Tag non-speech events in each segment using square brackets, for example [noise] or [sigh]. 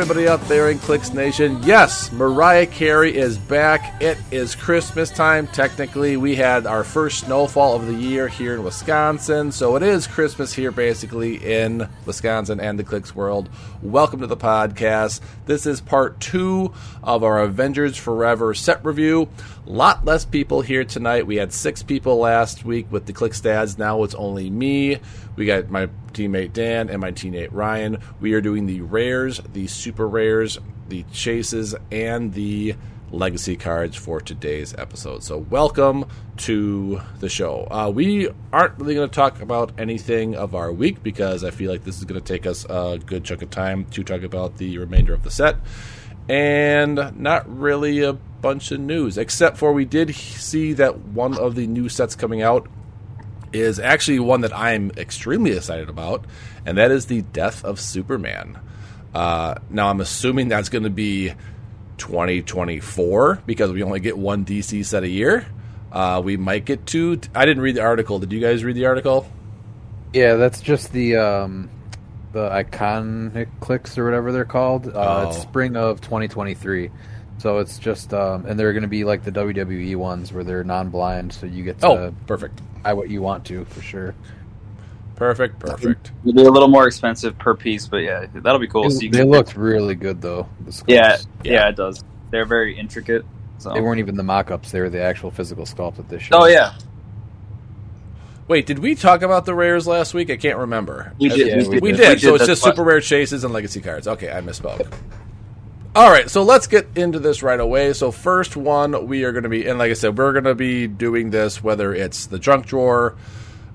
Everybody out there in Clicks Nation. Yes, Mariah Carey is back. It is Christmas time. Technically, we had our first snowfall of the year here in Wisconsin, so it is Christmas here basically in Wisconsin and the Clicks world. Welcome to the podcast. This is part two of our Avengers Forever set review. A lot less people here tonight. We had six people last week with the Click Stats. Now it's only me. We got my teammate Dan and my teammate Ryan. We are doing the rares, the super rares, the chases, and the legacy cards for today's episode. So, welcome to the show. Uh, we aren't really going to talk about anything of our week because I feel like this is going to take us a good chunk of time to talk about the remainder of the set. And not really a bunch of news, except for we did see that one of the new sets coming out is actually one that I'm extremely excited about, and that is the Death of Superman. Uh, now, I'm assuming that's going to be 2024 because we only get one DC set a year. Uh, we might get two. I didn't read the article. Did you guys read the article? Yeah, that's just the um, the iconic clicks or whatever they're called. Uh, Oh. It's spring of 2023, so it's just um, and they're going to be like the WWE ones where they're non-blind, so you get to Oh, perfect. buy what you want to for sure. Perfect. Perfect. It'll be a little more expensive per piece, but yeah, that'll be cool. So you they can- looked really good though. The sculpts. yeah, Yeah. yeah, it does. They're very intricate. So. they weren't even the mock-ups; they were the actual physical sculpt that they showed. Oh yeah, Wait, did we talk about the rares last week? I can't remember. we did. Yeah, We we did. did. We so did, it's just why- super rare chases and legacy cards. Okay, I misspoke. All right, so let's get into this right away. So first one, we are going to be, and like I said, we're going to be doing this whether it's the junk drawer,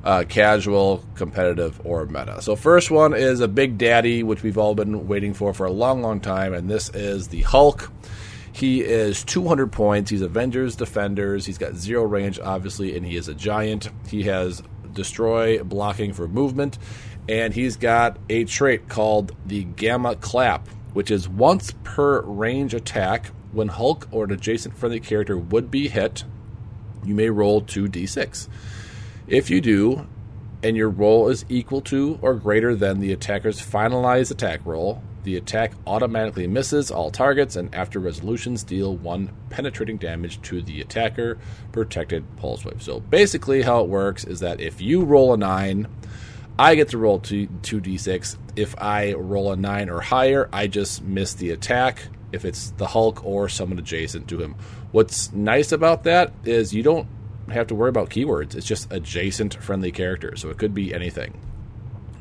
uh, casual, competitive, or meta. So first one is a big daddy, which we've all been waiting for for a long, long time, and this is the Hulk. He is 200 points. He's Avengers Defenders. He's got zero range, obviously, and he is a giant. He has destroy blocking for movement, and he's got a trait called the Gamma Clap, which is once per range attack. When Hulk or an adjacent friendly character would be hit, you may roll 2d6. If you do, and your roll is equal to or greater than the attacker's finalized attack roll, the attack automatically misses all targets and after resolutions deal one penetrating damage to the attacker protected pulse wave. So basically how it works is that if you roll a 9, I get to roll 2 2d6. If I roll a 9 or higher, I just miss the attack if it's the Hulk or someone adjacent to him. What's nice about that is you don't have to worry about keywords. It's just adjacent friendly character, so it could be anything.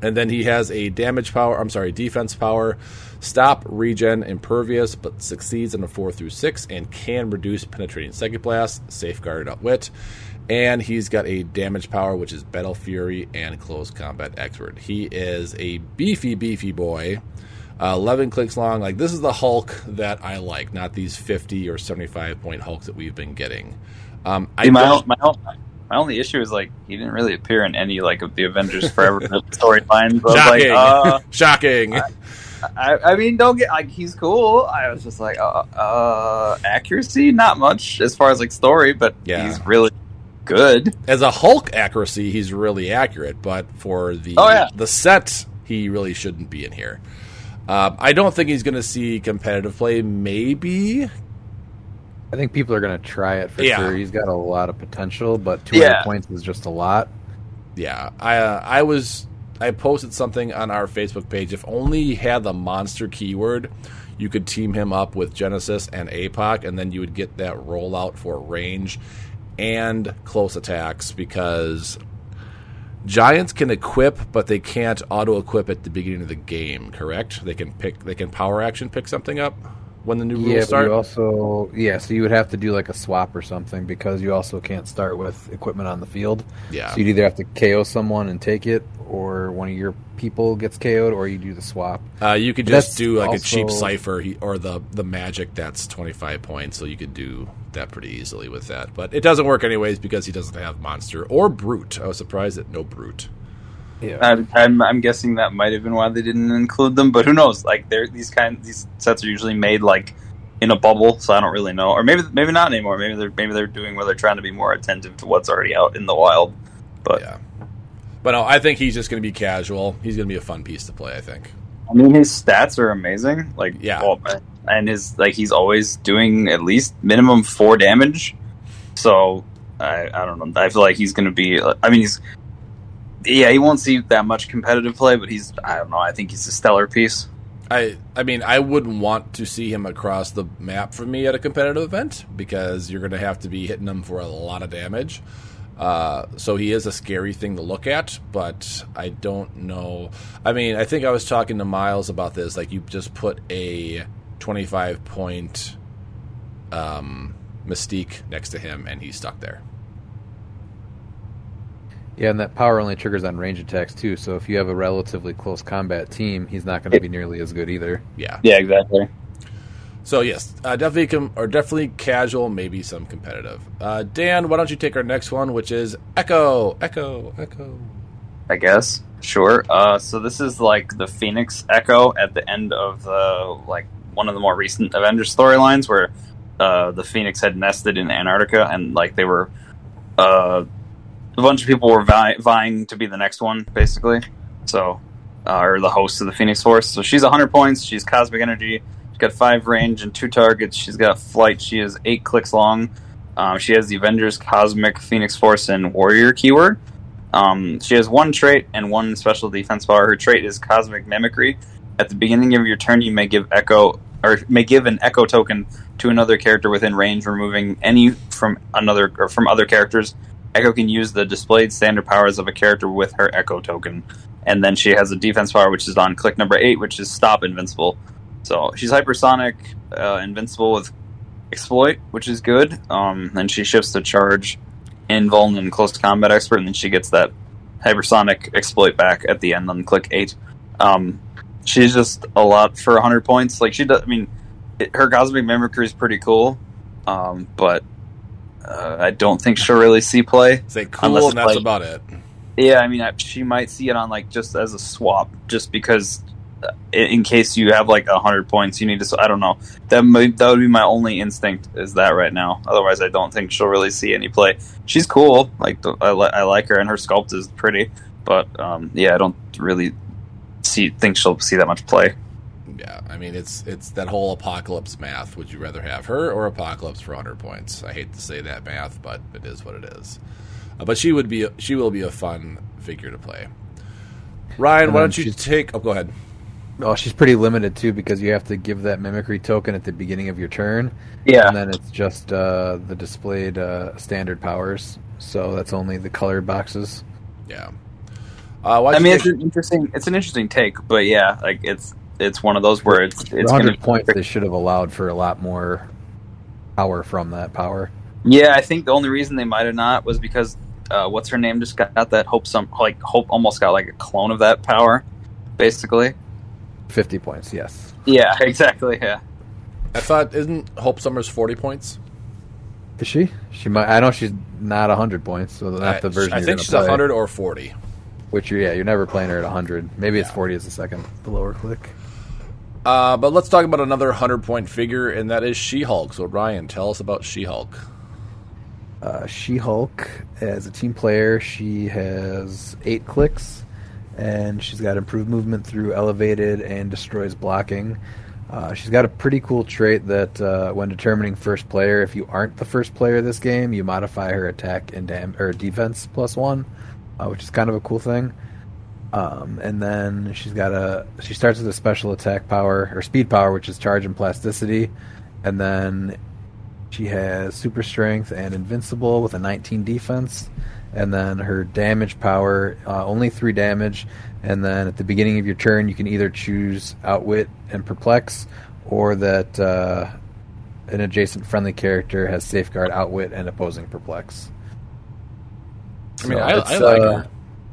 And then he has a damage power, I'm sorry, defense power, stop, regen, impervious, but succeeds in a 4 through 6 and can reduce penetrating psychic blast, safeguarded outwit. And he's got a damage power, which is Battle Fury and Close Combat Expert. He is a beefy, beefy boy. Uh, 11 clicks long. Like, this is the Hulk that I like, not these 50 or 75 point Hulks that we've been getting. Um, I See, my, my, my only issue is like he didn't really appear in any like of the Avengers Forever [laughs] storylines. I was like, Shocking. uh, Shocking. I, I mean, don't get like he's cool. I was just like, uh, uh, accuracy, not much as far as like story, but Yeah. he's really good. as a Hulk accuracy, he's really accurate, but for the Oh, yeah. the set, he really shouldn't be in here. Um, I don't think he's going to see competitive play. Maybe, I think people are going to try it for Yeah. sure. He's got a lot of potential, but 200 Yeah. points is just a lot. yeah. I uh, I was I posted something on our Facebook page. If only he had the monster keyword, you could team him up with Genesis and APOC, and then you would get that rollout for range and close attacks because Giants can equip, but they can't auto equip at the beginning of the game. Correct? They can pick. They can power action pick something up when the new rules Yeah, start. you also yeah, so you would have to do like a swap or something because you also can't start with equipment on the field. Yeah. So you'd either have to KO someone and take it, or one of your people gets KO'd, or you do the swap. Uh, you could That's just do like a cheap cipher or the the magic that's twenty five points, so you could do that pretty easily with that. But it doesn't work anyways because he doesn't have monster or brute. I was surprised that no brute. Yeah. I'm, I'm, I'm guessing that might have been why they didn't include them, but who knows? Like, they're these kind these sets are usually made like in a bubble, so I don't really know. Or maybe maybe not anymore. Maybe they're maybe they're doing where they're trying to be more attentive to what's already out in the wild. But Yeah. But no, I think he's just going to be casual. He's going to be a fun piece to play. I think. I mean, his stats are amazing. Like, Yeah. well, and his like he's always doing at least minimum four damage. So I I don't know. I feel like he's going to be. I mean, he's yeah, he won't see that much competitive play, but he's I don't know. I think he's a stellar piece. I I mean I wouldn't want to see him across the map for me at a competitive event because you're going to have to be hitting him for a lot of damage. Uh, so he is a scary thing to look at, but I don't know. I mean, I think I was talking to Miles about this. Like, you just put a 25 point um, Mystique next to him, and he's stuck there. Yeah, and that power only triggers on range attacks too. So if you have a relatively close combat team, he's not going to be nearly as good either. Yeah. Yeah, exactly. So yes, uh, definitely com- or definitely casual, maybe some competitive. Uh, Dan, why don't you take our next one, which is Echo, Echo, Echo. I guess. Sure. Uh, so this is like the Phoenix Echo at the end of the like one of the more recent Avengers storylines where uh, the Phoenix had nested in Antarctica and like they were uh, a bunch of people were vying to be the next one, basically. So, uh, or the host of the Phoenix Force. So she's 100 points. She's cosmic energy. She's got five range and two targets. She's got flight. She is eight clicks long. Um, she has the Avengers, Cosmic, Phoenix Force, and Warrior keyword. Um, she has one trait and one special defense power. Her trait is Cosmic Mimicry. At the beginning of your turn, you may give Echo or may give an Echo token to another character within range, removing any from another or from other characters. Echo can use the displayed standard powers of a character with her Echo token, and then she has a defense power which is on click number eight, which is Stop Invincible. So she's hypersonic, uh, invincible with exploit, which is good. Um, then she shifts to charge, invuln, and close combat expert, and then she gets that hypersonic exploit back at the end on click eight. Um, she's just a lot for 100 points. Like she does, I mean, it, her cosmic mimicry is pretty cool, um, but uh, I don't think she'll really see play. Say cool, Unless and that's like- about it. Yeah, I mean, I, she might see it on like just as a swap, just because uh, in, in case you have like a hundred points, you need to. I don't know. That might, that would be my only instinct is that right now. Otherwise, I don't think she'll really see any play. She's cool. Like I, li- I like her, and her sculpt is pretty. But um, yeah, I don't really see think she'll see that much play. Yeah, I mean it's it's that whole apocalypse math. Would you rather have her or apocalypse for 100 points? I hate to say that math, but it is what it is. Uh, but she would be she will be a fun figure to play. Ryan, why don't you take? Oh, go ahead. Oh, she's pretty limited too because you have to give that mimicry token at the beginning of your turn, Yeah, and then it's just uh, the displayed uh, standard powers. So that's only the colored boxes. Yeah. Uh, I mean, you it's an interesting. It's an interesting take, but yeah, like it's it's one of those where it's For it's 100 gonna points, they should have allowed for a lot more power from that power. Yeah, I think the only reason they might have not was because uh, what's her name just got that hope some like hope almost got like a clone of that power, basically. 50 points, yes. Yeah, [laughs] exactly. Yeah. I thought isn't Hope Summers 40 points? Is she? She might. I know she's not 100 points, so not the version I you're think she's play. 100 or 40. Which you're, yeah, you're never playing her at 100. Maybe it's 40 as a second, the lower click. Uh, but let's talk about another 100 point figure, and that is She Hulk. So Ryan, tell us about She Hulk. Uh, she Hulk, as a team player, she has eight clicks, and she's got improved movement through elevated and destroys blocking. Uh, she's got a pretty cool trait that uh, when determining first player, if you aren't the first player this game, you modify her attack and dam- or defense plus one, uh, which is kind of a cool thing. Um, and then she's got a she starts with a special attack power or speed power, which is charge and plasticity, and then She has super strength and invincible with a 19 defense, and then her damage power uh, only three damage. And then at the beginning of your turn, you can either choose outwit and perplex, or that uh, an adjacent friendly character has safeguard, outwit, and opposing perplex. I mean, So I, I like uh, her.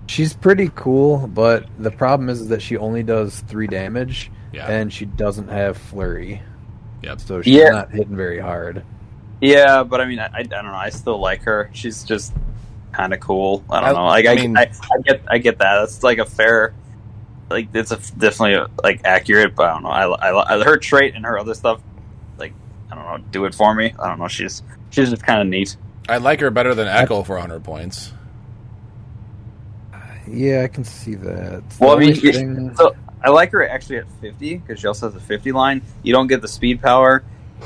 She's pretty cool, but the problem is that she only does three damage, Yeah. and she doesn't have flurry, Yep. so she's Yeah. not hitting very hard. Yeah, but I mean, I, I don't know. I still like her. She's just kind of cool. I don't I- know. Like, I I, mean- I, I get, I get that. It's like a fair, like it's a definitely like accurate. But I don't know. I, I, I her trait and her other stuff, like I don't know, do it for me. I don't know. She's she's just kind of neat. I like her better than Echo for 100 points. Yeah, I can see that. Well, I mean, thing- so I like her actually at 50 because she also has a 50 line. You don't get the speed power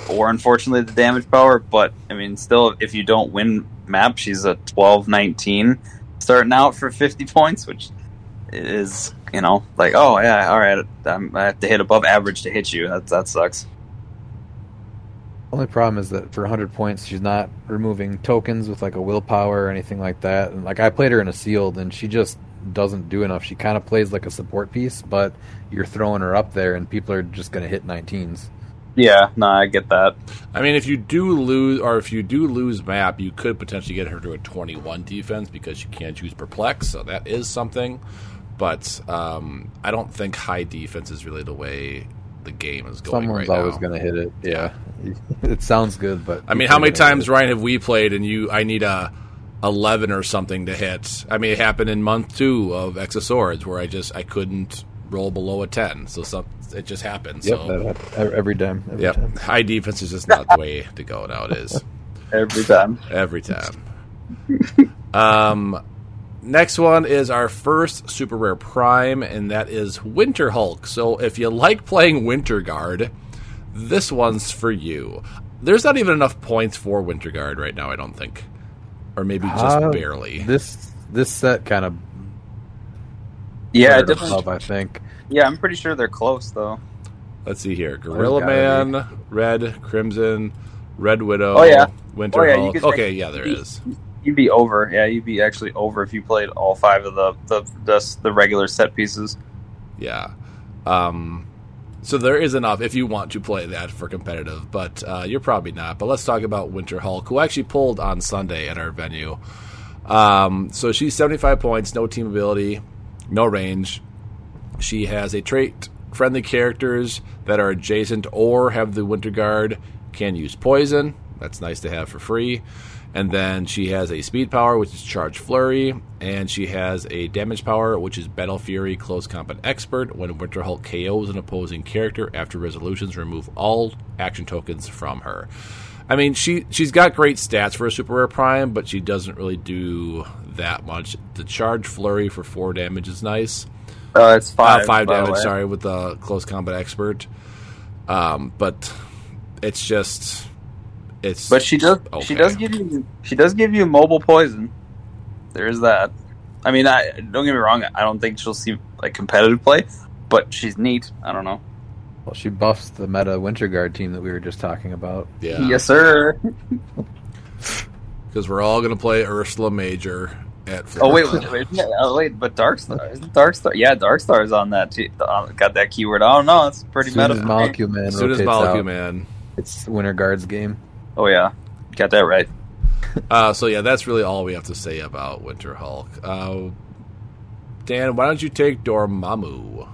or unfortunately the damage power, but I mean, still, if you don't win map, she's a 12 19 starting out for 50 points, which is, you know, like, oh, yeah, all right, I'm, I have to hit above average to hit you. That, that sucks. only problem is that for 100 points, she's not removing tokens with like a willpower or anything like that. And like I played her in a sealed, and she just doesn't do enough. She kind of plays like a support piece, but you're throwing her up there, and people are just going to hit 19s. Yeah, no, I get that. I mean, if you do lose, or if you do lose map, you could potentially get her to a 21 defense because you can't use perplex, so that is something. But um, I don't think high defense is really the way the game is going Someone's right always going to hit it. Yeah, [laughs] it sounds good, but I mean, how many times. Ryan, have we played and you? I need a 11 or something to hit. I mean, it happened in month two of X of Swords where I just I couldn't roll below a 10, so some it just happened. Yep, so that happens every time. Every yep, time. high defense is just not the way to go nowadays. [laughs] Every time. Every time. um, next one is our first super rare prime, and that is Winter Hulk. So if you like playing Winter Guard, this one's for you. There's not even enough points for Winter Guard right now, I don't think, or maybe just Uh, barely. This this set kind of Yeah, it put it definitely, above, I think. yeah, I'm pretty sure they're close, though. Let's see here: Gorilla gotta Man, Red, Crimson, Red Widow. Oh, yeah. Winter Oh, yeah, Hulk. could Okay, make- yeah, there you- is. You'd be over. Yeah, you'd be actually over if you played all five of the the the, the regular set pieces. Yeah. Um, so there is enough if you want to play that for competitive, but uh, you're probably not. But let's talk about Winter Hulk, who actually pulled on Sunday at our venue. Um, so she's 75 points, no team ability, no range. She has a trait friendly characters that are adjacent or have the Winter Guard can use poison. That's nice to have for free. And then she has a speed power, which is Charge Flurry, and she has a damage power, which is Battle Fury Close Combat Expert. When Winter Hulk KOs an opposing character after resolutions, remove all action tokens from her. I mean, she she's got great stats for a super rare prime, but she doesn't really do that much. The Charge Flurry for four damage is nice. Uh, it's five. Uh, five damage, sorry, with the close combat expert. Um, but it's just it's But she does. Okay. She does give you. She does give you mobile poison. There is that. I mean, I don't get me wrong. I don't think she'll see like competitive play, but she's neat. I don't know. Well, she buffs the meta Winter Guard team that we were just talking about. yeah Yes, sir. [laughs] because we're all gonna play Ursa Major at Oh wait, Florida. wait, wait, oh, wait, but Darkstar isn't Darkstar? Yeah, Darkstar is on that. Too. Uh, got that keyword. Oh no, it's pretty As soon meta. as Molecule Man as soon as rotates Molecule out, Man. it's Winter Guard's game. Oh yeah, got that right. Uh, so yeah, that's really all we have to say about Winter Hulk. Uh, Dan, why don't you take Dormammu?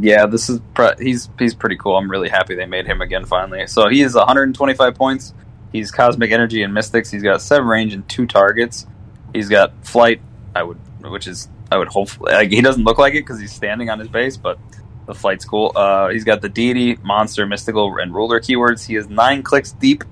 Yeah, this is pre- he's he's pretty cool. I'm really happy they made him again finally. So he is 125 points. He's cosmic energy and mystics. He's got seven range and two targets. He's got flight. I would, which is I would hope like, he doesn't look like it because he's standing on his base, but the flight's cool. Uh, he's got the deity, monster, mystical, and ruler keywords. He is nine clicks deep.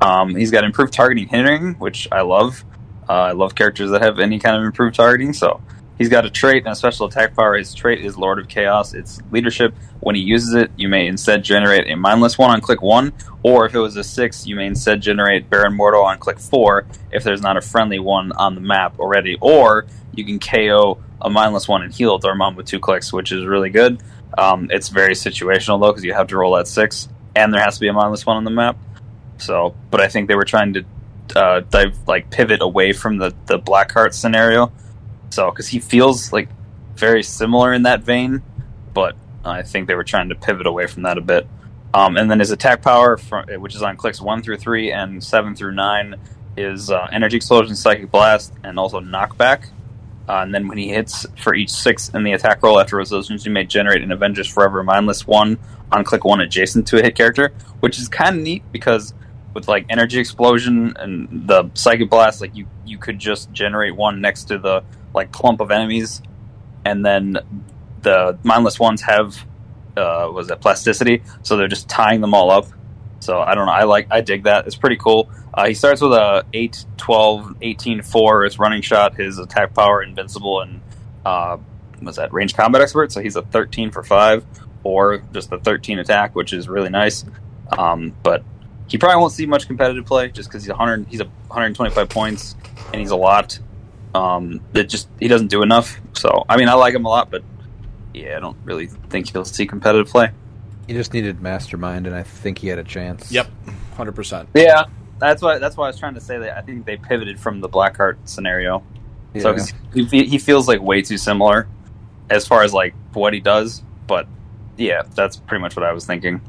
Um, he's got improved targeting hindering, which I love. Uh, I love characters that have any kind of improved targeting. So he's got a trait and a special attack power. His trait is Lord of Chaos. It's leadership. When he uses it, you may instead generate a mindless one on click one, or if it was a six, you may instead generate Baron Mordo on click four if there's not a friendly one on the map already, or you can KO a mindless one and heal Dormammu with two clicks, which is really good. Um, it's very situational though because you have to roll at six, and there has to be a mindless one on the map. So, but I think they were trying to uh, dive like pivot away from the the Blackheart scenario. So, because he feels like very similar in that vein, but I think they were trying to pivot away from that a bit. Um, and then his attack power, from, which is on clicks one through three and seven through nine, is uh, Energy Explosion, Psychic Blast, and also Knockback. Uh, and then when he hits for each six in the attack roll after resolutions, you may generate an Avengers Forever Mindless one on click one adjacent to a hit character, which is kind of neat because with like Energy Explosion and the Psychic Blast, like you you could just generate one next to the like clump of enemies, and then the mindless ones have uh, was that plasticity, so they're just tying them all up. So I don't know. I like I dig that. It's pretty cool. Uh, he starts with a 8, 12, 18, 4. His running shot, his attack power, invincible, and uh, was that range combat expert. So he's a 13 for 5, or just a 13 attack, which is really nice. Um, but he probably won't see much competitive play just because he's 100. He's a 125 points, and he's a lot. Um, it just he doesn't do enough. So I mean, I like him a lot, but yeah, I don't really think he'll see competitive play. He just needed mastermind, and I think he had a chance. Yep, hundred percent. Yeah, that's why. That's why I was trying to say that. I think they pivoted from the Blackheart scenario, Yeah. so 'cause he, he feels like way too similar as far as like what he does. But yeah, that's pretty much what I was thinking.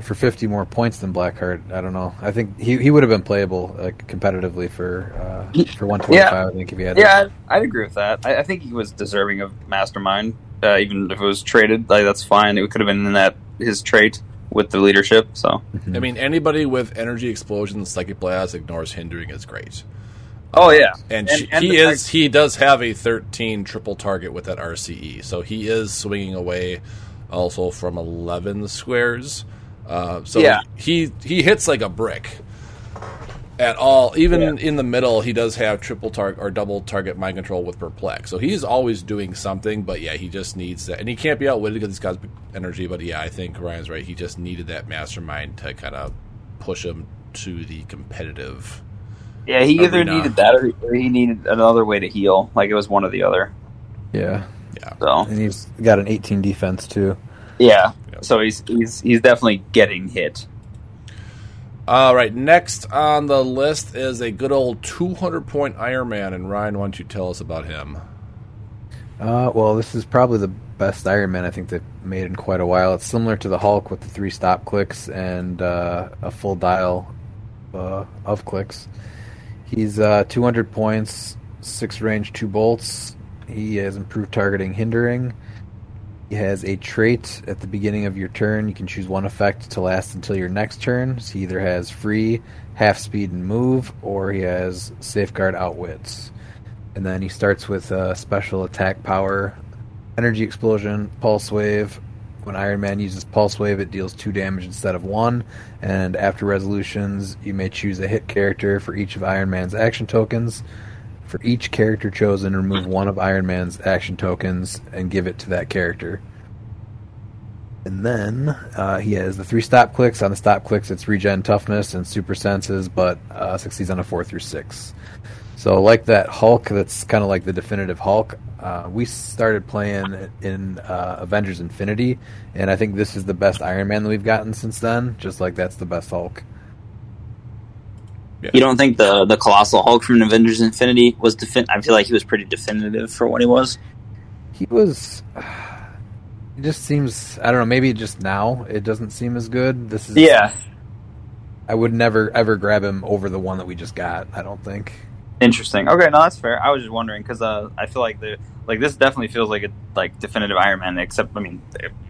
For 50 more points than Blackheart, I don't know. I think he, he would have been playable like competitively for uh, for 125. Yeah. I think if he had. Yeah, I'd, I'd agree with that. I, I think he was deserving of Mastermind, uh, even if it was traded. Like that's fine. It could have been in that his trait with the leadership. So Mhm. I mean, anybody with energy explosion, psychic blast, ignores hindering is great. Oh yeah, And, And- and he is fact- he does have a 13 triple target with that RCE, so he is swinging away also from 11 squares. Uh, so Yeah. he he hits like a brick at all. Even Yeah. in the middle, he does have triple target or double target mind control with perplex. So he's always doing something. But yeah, he just needs that, and he can't be outwitted because he's got energy. But yeah, I think Ryan's right. He just needed that mastermind to kind of push him to the competitive. yeah. He either Arena. needed that or he, or he needed another way to heal. Like it was one or the other. yeah, Yeah. So and he's got an 18 defense too. yeah. Yeah. So he's he's he's definitely getting hit. All right, next on the list is a good old 200 point Iron Man. And Ryan, why don't you tell us about him? Uh, well, this is probably the best Iron Man I think they've made in quite a while. It's similar to the Hulk with the three stop clicks and uh, a full dial uh, of clicks. He's uh, 200 points, six range, two bolts. He has improved targeting, hindering. Has a trait at the beginning of your turn. You can choose one effect to last until your next turn. So he either has free, half speed, and move, or he has safeguard, outwits. And then he starts with uh, special attack power, energy explosion, pulse wave. When Iron Man uses pulse wave, it deals two damage instead of one. And after resolutions, you may choose a hit character for each of Iron Man's action tokens. For each character chosen, remove one of Iron Man's action tokens and give it to that character. And then uh, he has the three stop clicks. On the stop clicks, it's regen toughness and super senses, but uh, succeeds on a four through six. So, like that Hulk, that's kind of like the definitive Hulk. Uh, we started playing in uh, Avengers Infinity, and I think this is the best Iron Man that we've gotten since then. Just like that's the best Hulk. You don't think the the colossal Hulk from Avengers Infinity was defin? I feel like he was pretty definitive for what he was. He was. [sighs] It just seems. I don't know. Maybe just now it doesn't seem as good. This is. Yeah. I would never ever grab him over the one that we just got. I don't think. Interesting. Okay, no, that's fair. I was just wondering because uh, I feel like the like this definitely feels like a like definitive Iron Man. Except, I mean,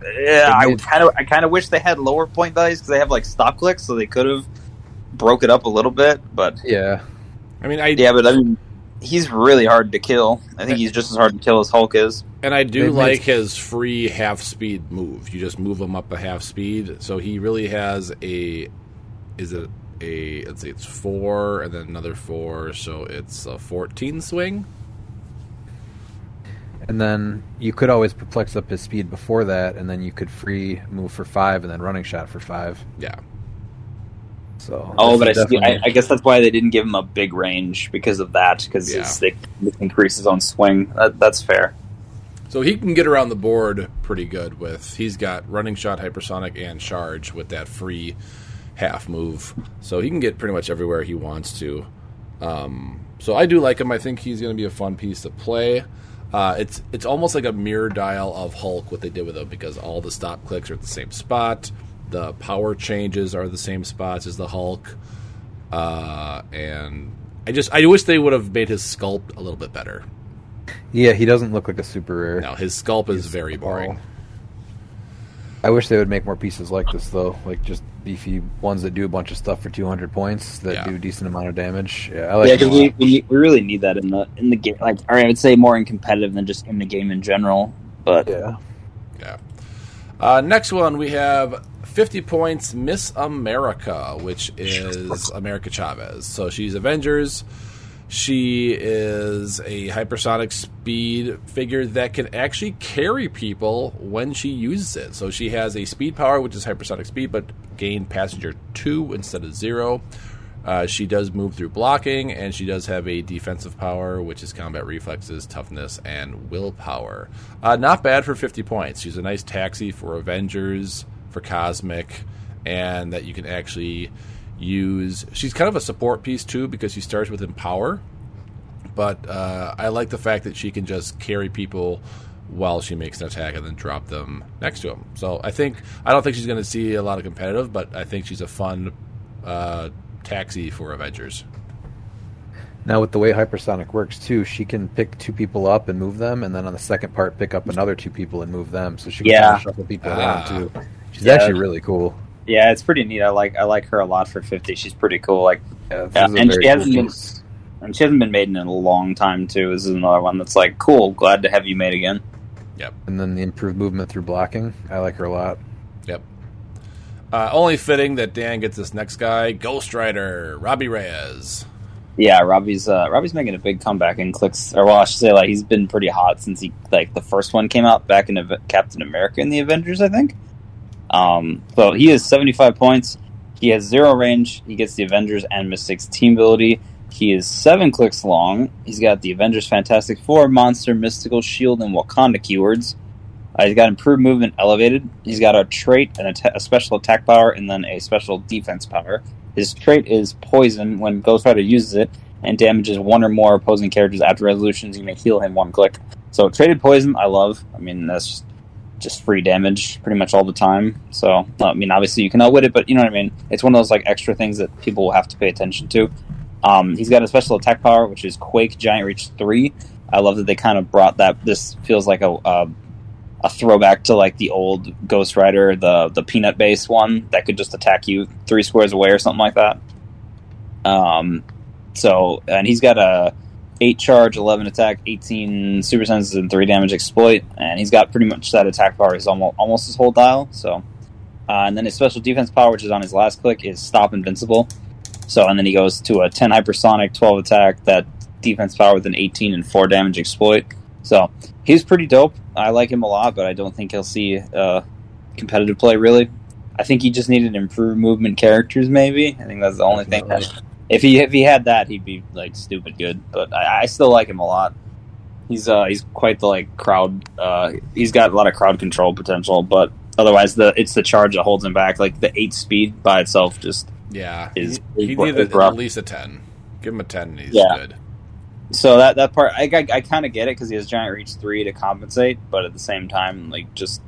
yeah, I kind of I kind of wish they had lower point values because they have like stop clicks, so they could have broke it up a little bit. But Yeah. I mean, I yeah, but I mean, he's really hard to kill. I think he's just as hard to kill as Hulk is. and I do They've made- like his free half speed move. You just move him up a half speed, so he really has a. Is it a? Let's see, it's four and then another four, so it's a fourteen swing. And then you could always perplex up his speed before that, and then you could free move for five, and then running shot for five. Yeah, So. Oh, but I, is see, I, I guess that's why they didn't give him a big range because of that. Because Yeah. they increase his own swing. That, that's fair. so he can get around the board pretty good with. He's got running shot, hypersonic, and charge with that free half move, so he can get pretty much everywhere he wants to. Um, so I do like him. I think he's going to be a fun piece to play. Uh, it's it's almost like a mirror dial of Hulk what they did with him because all the stop clicks are at the same spot, the power changes are the same spots as the Hulk, uh, and I just I wish they would have made his sculpt a little bit better. Yeah, he doesn't look like a super rare. Now his sculpt is very boring. I wish they would make more pieces like this though, like just beefy ones that do a bunch of stuff for 200 points that Yeah. do a decent amount of damage. Yeah, I like yeah, because we, we we really need that in the in the game. Like, or I would say more in competitive than just in the game in general. But yeah. Yeah. Uh, next one we have 50 points Miss America, which is America Chavez. So she's Avengers. She is a hypersonic speed figure that can actually carry people when she uses it. So she has a speed power, which is hypersonic speed, but gain passenger two instead of zero. Uh, she does move through blocking, and she does have a defensive power, which is combat reflexes, toughness, and willpower. Uh, not bad for 50 points. She's a nice taxi for Avengers, for Cosmic, and that you can actually use. She's kind of a support piece, too, because she starts with Empower. But uh, I like the fact that she can just carry people while she makes an attack and then drop them next to him. So I think I don't think she's going to see a lot of competitive, but I think she's a fun uh, taxi for Avengers. Now with the way hypersonic works too, she can pick two people up and move them, and then on the second part pick up another two people and move them. So she can Yeah. kind shuffle people Ah. around too. She's Yeah. actually really cool. yeah, it's pretty neat. I like I like her a lot for fifty. She's pretty cool. Like, Yeah, Yeah, and she hasn't been- piece. and she hasn't been made in a long time too. This is another one that's like cool. Glad to have you made again. Yep. And then the improved movement through blocking. I like her a lot. Yep. Uh, only fitting that Dan gets this next guy, Ghost Rider, Robbie Reyes. Yeah, Robbie's uh, Robbie's making a big comeback in clicks. Or well, I should say like he's been pretty hot since he like the first one came out back in Ave- Captain America and the Avengers, I think. Um, so he seventy five points. He has zero range. He gets the Avengers and Mystics team ability. He is seven clicks long. He's got the Avengers Fantastic Four, Monster, Mystical, Shield, and Wakanda keywords. Uh, he's got improved movement, elevated. He's got a trait and a, special attack power, and then a special defense power. His trait is poison. When Ghost Rider uses it and damages one or more opposing characters after resolutions, you may heal him one click. So traded poison, I love. I mean, that's just, just free damage pretty much all the time. So I mean, obviously you can outwit it, but you know what I mean. It's one of those like extra things that people will have to pay attention to. Um, he's got a special attack power, which is Quake Giant Reach three. I love that they kind of brought that. This feels like a, a a throwback to like the old Ghost Rider, the the peanut based one that could just attack you three squares away or something like that. Um, so and he's got a eight charge, eleven attack, eighteen super senses, and three damage exploit, and he's got pretty much that attack power is almost almost his whole dial. So, uh, and then his special defense power, which is on his last click, is stop invincible. So and then he goes to a ten hypersonic, twelve attack, that defense power with an eighteen and four damage exploit. So he's pretty dope. I like him a lot, but I don't think he'll see uh, competitive play really. I think he just needed improved movement characters. Maybe I think that's the only thing. That, if he if he had that, he'd be like stupid good. But I, I still like him a lot. He's uh he's quite the like crowd. Uh, he's got a lot of crowd control potential, but otherwise the it's the charge that holds him back. Like the eight speed by itself just Yeah, Is- he, he needed is at least a ten. Give him a ten, and he's Yeah. good. so that that part I I, I kind of get it because he has giant reach three to compensate, but at the same time, like just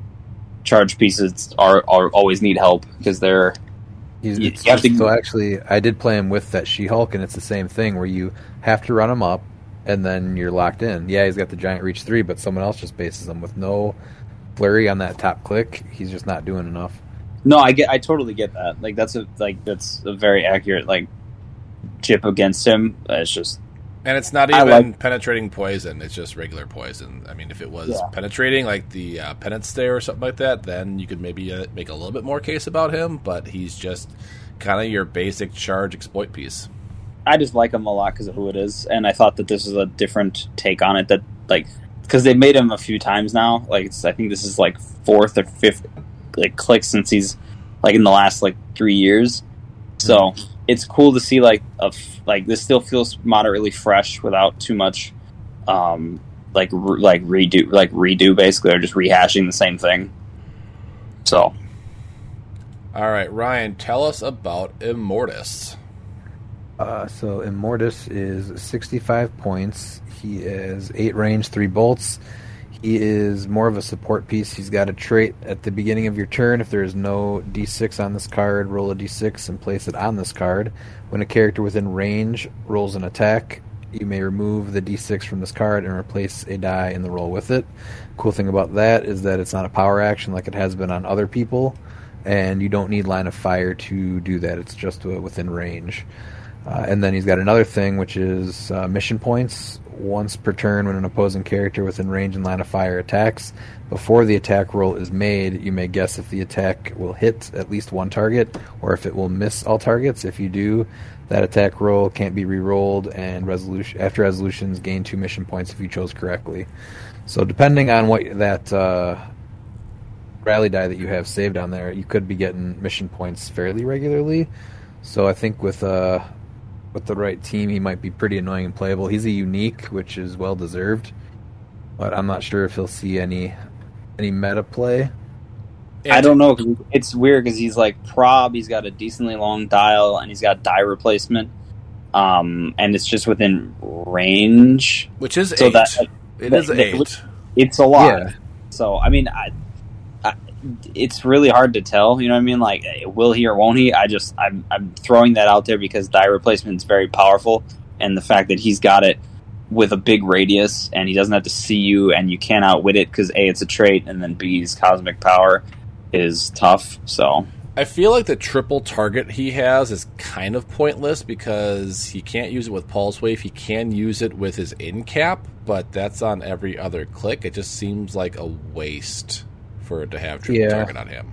charge pieces are, are always need help because they're He's, You- it's you have to- so actually, I did play him with that She-Hulk, and it's the same thing where you have to run him up, and then you're locked in. Yeah, he's got the giant reach three, but someone else just bases him with no flurry on that top click. He's just not doing enough. no, I get I totally get that. Like that's a like that's a very accurate like chip against him. It's just And it's not even like- penetrating poison; it's just regular poison. I mean, if it was Yeah. penetrating, like the uh, penance stare or something like that, then you could maybe uh, make a little bit more case about him. But he's just kind of your basic charge exploit piece. I just like him a lot because of who it is, and I thought that this was a different take on it. That like because they made him a few times now. Like it's, I think this is like fourth or fifth like click since he's like in the last like three years. So it's cool to see like a f- like this still feels moderately fresh without too much um like re- like redo like redo basically or just rehashing the same thing. So All right, Ryan, tell us about Immortus. Uh, so Immortus is 65 points. He is 8 range, 3 bolts. He is more of a support piece. He's got a trait at the beginning of your turn. If there is no d6 on this card, roll a d6 and place it on this card. When a character within range rolls an attack, you may remove the d6 from this card and replace a die in the roll with it. Cool thing about that is that it's not a power action like it has been on other people, and you don't need line of fire to do that. It's just within range. Uh, and then he's got another thing, which is uh, mission points. Once per turn, when an opposing character within range and line of fire attacks, before the attack roll is made, you may guess if the attack will hit at least one target or if it will miss all targets. If you do, that attack roll can't be re-rolled, and resolution after resolutions gain two mission points if you chose correctly. So, depending on what that uh, rally die that you have saved on there, you could be getting mission points fairly regularly. So, I think with uh, with the right team, he might be pretty annoying and playable. He's a unique, which is well deserved, but I'm not sure if he'll see any any meta play. I don't know. It's weird because he's like prob. He's got a decently long dial, and he's got die replacement. Um, and it's just within range. Which is So eight. that- it that- is that- eight. It's a lot. Yeah. So I mean, I, I, it's really hard to tell. You know what I mean? Like, will he or won't he? I just I'm I'm throwing that out there because die replacement is very powerful, and the fact that he's got it with a big radius and he doesn't have to see you and you can't outwit it because a it's a trait and then b b's cosmic power is tough. So I feel like the triple target he has is kind of pointless because he can't use it with Pulse Wave. He can use it with his in cap, but that's on every other click. It just seems like a waste for it to have triple Yeah. target on him.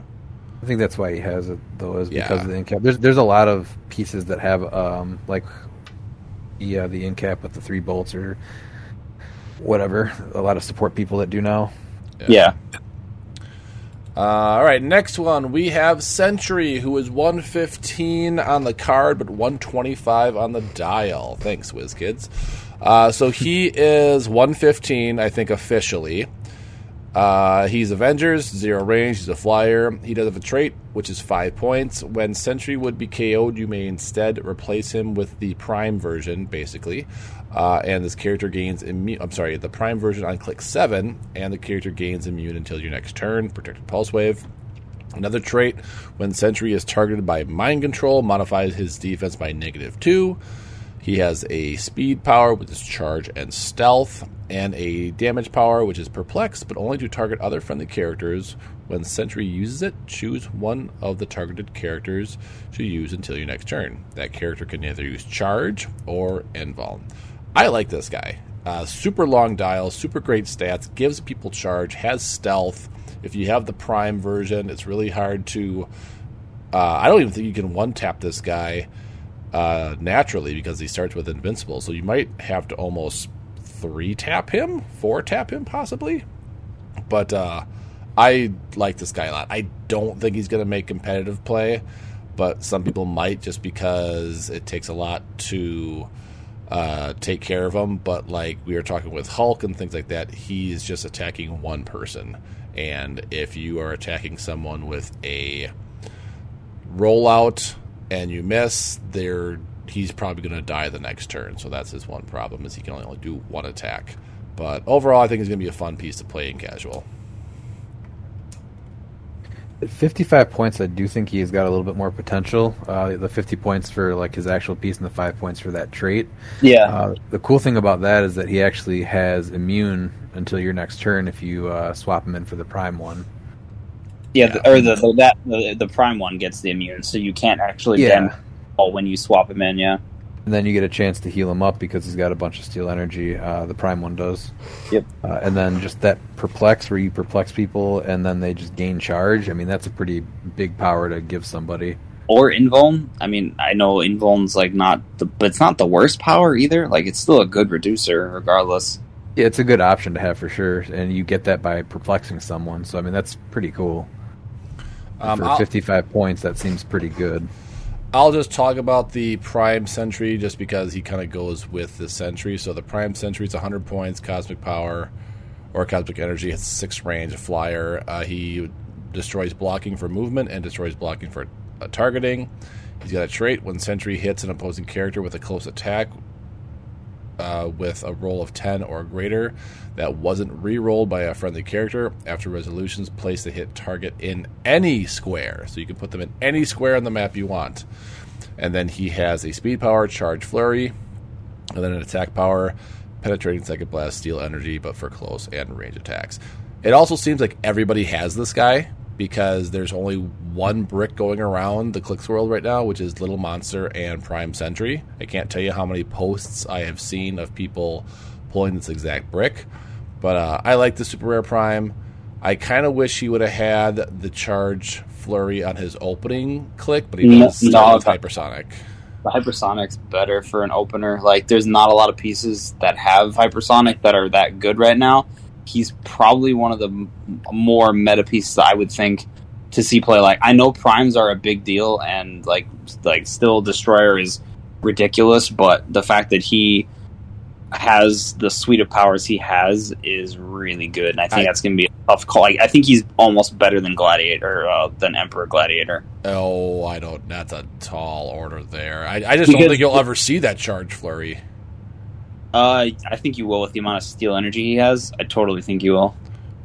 I think that's why he has it though, is because Yeah. of the incap. There's there's a lot of pieces that have um like yeah the incap with the three bolts or whatever. A lot of support people that do now. yeah, Uh, all right, next one we have Sentry, who is 115 on the card, but 125 on the dial. Thanks, WizKids. Uh, so he [laughs] is 115, I think, officially. Uh, he's Avengers, zero range, he's a flyer. He does have a trait, which is five points. When Sentry would be KO'd, you may instead replace him with the Prime version, basically. Uh, and this character gains immune. I'm sorry, the Prime version on click 7, and the character gains immune until your next turn. Protected Pulse Wave. Another trait, when Sentry is targeted by Mind Control, modifies his defense by negative 2. He has a speed power, with his charge and stealth, and a damage power, which is perplex, but only to target other friendly characters. When Sentry uses it, choose one of the targeted characters to use until your next turn. That character can either use charge or invuln. I like this guy. Uh, super long dial, super great stats, gives people charge, has stealth. If you have the prime version, it's really hard to. Uh, I don't even think you can one tap this guy uh, naturally because he starts with invincible. So you might have to almost three tap him, four tap him possibly. But uh, I like this guy a lot. I don't think he's going to make competitive play, but some people might just because it takes a lot to uh, take care of him. But like we were talking with Hulk and things like that, he's just attacking one person. And if you are attacking someone with a rollout and you miss, there he's probably going to die the next turn. So that's his one problem is he can only do one attack. But overall, I think it's going to be a fun piece to play in casual. At 55 points, I do think he's got a little bit more potential. Uh, the 50 points for like his actual piece and the five points for that trait. yeah. Uh, the cool thing about that is that he actually has immune until your next turn if you uh, swap him in for the prime one. Yeah, the, or the, the that the, the prime one gets the immune, so you can't actually Yeah. damage all when you swap him in. Yeah, And then you get a chance to heal him up because he's got a bunch of steal energy. Uh, the prime one does. Yep. Uh, and then just that perplex where you perplex people and then they just gain charge. I mean, that's a pretty big power to give somebody. or invuln. I mean, I know invuln's like not the, but it's not the worst power either. Like it's still a good reducer, regardless. Yeah, it's a good option to have for sure, and you get that by perplexing someone. So I mean, that's pretty cool. Um, for I'll- 55 points, that seems pretty good. I'll just talk about the Prime Sentry just because he kind of goes with the Sentry. So the Prime Sentry is 100 points, Cosmic Power, or Cosmic Energy. Has six range, flyer. Uh, he destroys blocking for movement and destroys blocking for uh, targeting. He's got a trait when Sentry hits an opposing character with a close attack uh, with a roll of 10 or greater that wasn't re rolled by a friendly character. After resolutions, place the hit target in any square. So you can put them in any square on the map you want. And then he has a speed power, charge flurry, and then an attack power, penetrating second blast, steal energy, but for close and range attacks. It also seems like everybody has this guy because there's only one brick going around the clicks world right now, which is Little Monster and Prime Sentry. I can't tell you how many posts I have seen of people pulling this exact brick, but uh, I like the Super Rare Prime. I kind of wish he would have had the charge flurry on his opening click, but he does no, start with hypersonic. The hypersonic's better for an opener. Like, there's not a lot of pieces that have hypersonic that are that good right now. He's probably one of the m- more meta pieces I would think to see play. Like, I know primes are a big deal, and like, like still destroyer is ridiculous, but the fact that he has the suite of powers he has is really good, and I think I- that's going to be a tough call. Like, I think he's almost better than Gladiator, uh, than Emperor Gladiator. Oh, I don't. That's a tall order there. I, I just don't think you'll ever see that charge flurry. Uh, I think you will with the amount of steal energy he has. I totally think you will.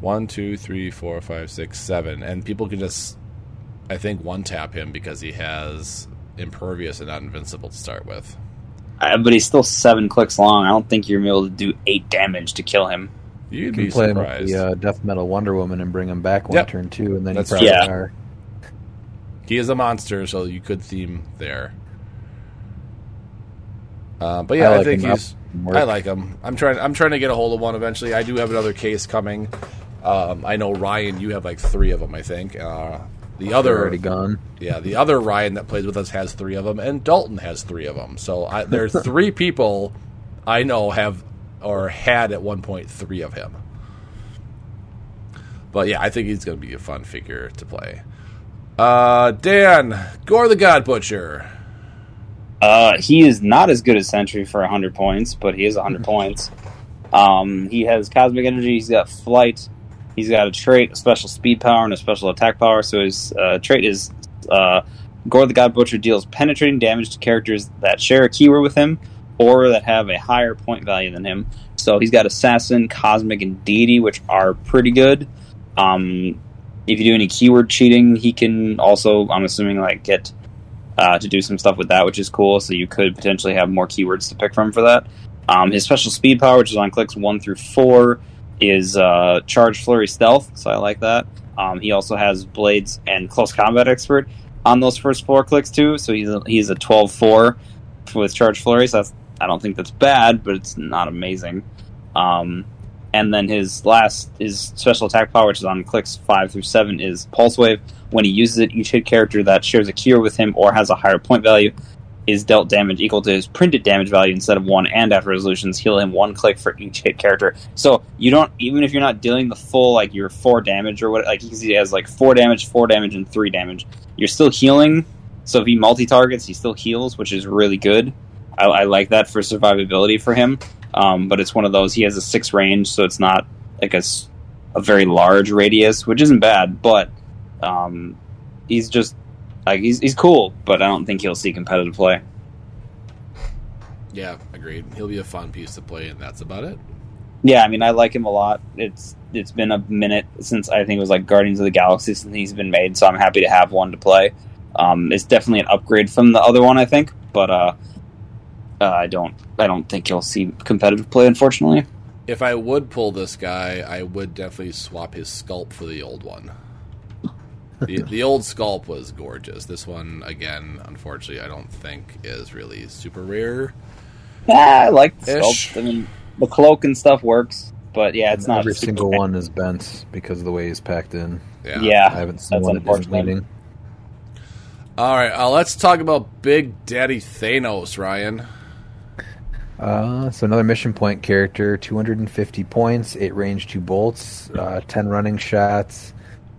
One, two, three, four, five, six, seven, and people can just, I think, one tap him because he has impervious and not invincible to start with. Uh, but he's still seven clicks long. I don't think you're able to do eight damage to kill him. You'd You be can play him with the uh, Death Metal Wonder Woman and bring him back one Yep. turn two, and then That's you probably. Yeah. are. He is a monster, so you could theme there. Uh, but yeah, I, like think he's. Work. I like him. I'm trying. I'm trying to get a hold of one eventually. I do have another case coming. Um, I know Ryan. You have like three of them. I think. Uh, the They're other already gone. Yeah, the other Ryan that plays with us has three of them, and Dalton has three of them. So I, there's [laughs] three people I know have or had at one point three of him. But yeah, I think he's going to be a fun figure to play. Uh, Dan, Gorr the God Butcher. Uh, he is not as good as Sentry for 100 points, but he is 100 points. Um, he has cosmic energy. He's got flight. He's got a trait, a special speed power, and a special attack power. So his uh, trait is uh, Gorr the God Butcher deals penetrating damage to characters that share a keyword with him or that have a higher point value than him. So he's got Assassin, Cosmic, and Deity, which are pretty good. Um, if you do any keyword cheating, he can also, I'm assuming, like get uh, to do some stuff with that, which is cool. So you could potentially have more keywords to pick from for that. Um, his special speed power, which is on clicks one through four, is uh, Charge Flurry Stealth. So I like that. Um, he also has Blades and Close Combat Expert on those first four clicks too. So he's a, he's a 12-4 with Charge Flurry. So that's, I don't think that's bad, but it's not amazing. Um, and then his last his special attack power, which is on clicks five through seven, is Pulse Wave. When he uses it, each hit character that shares a keyword with him or has a higher point value is dealt damage equal to his printed damage value instead of one. And after resolutions, heal him one click for each hit character. So you don't even if you're not dealing the full like your four damage or what like he has like four damage, four damage, and three damage. You're still healing. So if he multi targets, he still heals, which is really good. I, I like that for survivability for him. Um, but it's one of those he has a six range, so it's not like a very large radius, which isn't bad. But um, he's just like he's he's cool, but I don't think he'll see competitive play. Yeah, agreed. He'll be a fun piece to play, and that's about it. Yeah, I mean, I like him a lot. It's it's been a minute since I think it was like Guardians of the Galaxy since he's been made, so I'm happy to have one to play. Um, it's definitely an upgrade from the other one, I think, but uh, uh, I don't I don't think you'll see competitive play, unfortunately. If I would pull this guy, I would definitely swap his sculpt for the old one. the, [laughs] the old sculpt was gorgeous. This one, again, unfortunately, I don't think is really super rare. Yeah, I like the Ish. sculpt. I mean, the cloak and stuff works, but yeah, it's And not every super single fan- one is bent because of the way he's packed in. Yeah. Yeah, I haven't seen that's one that isn't unfortunate. All right, uh, let's talk about Big Daddy Thanos, Ryan. Uh, so another mission point character, 250 points, 8 range, 2 bolts, uh, 10 running shots,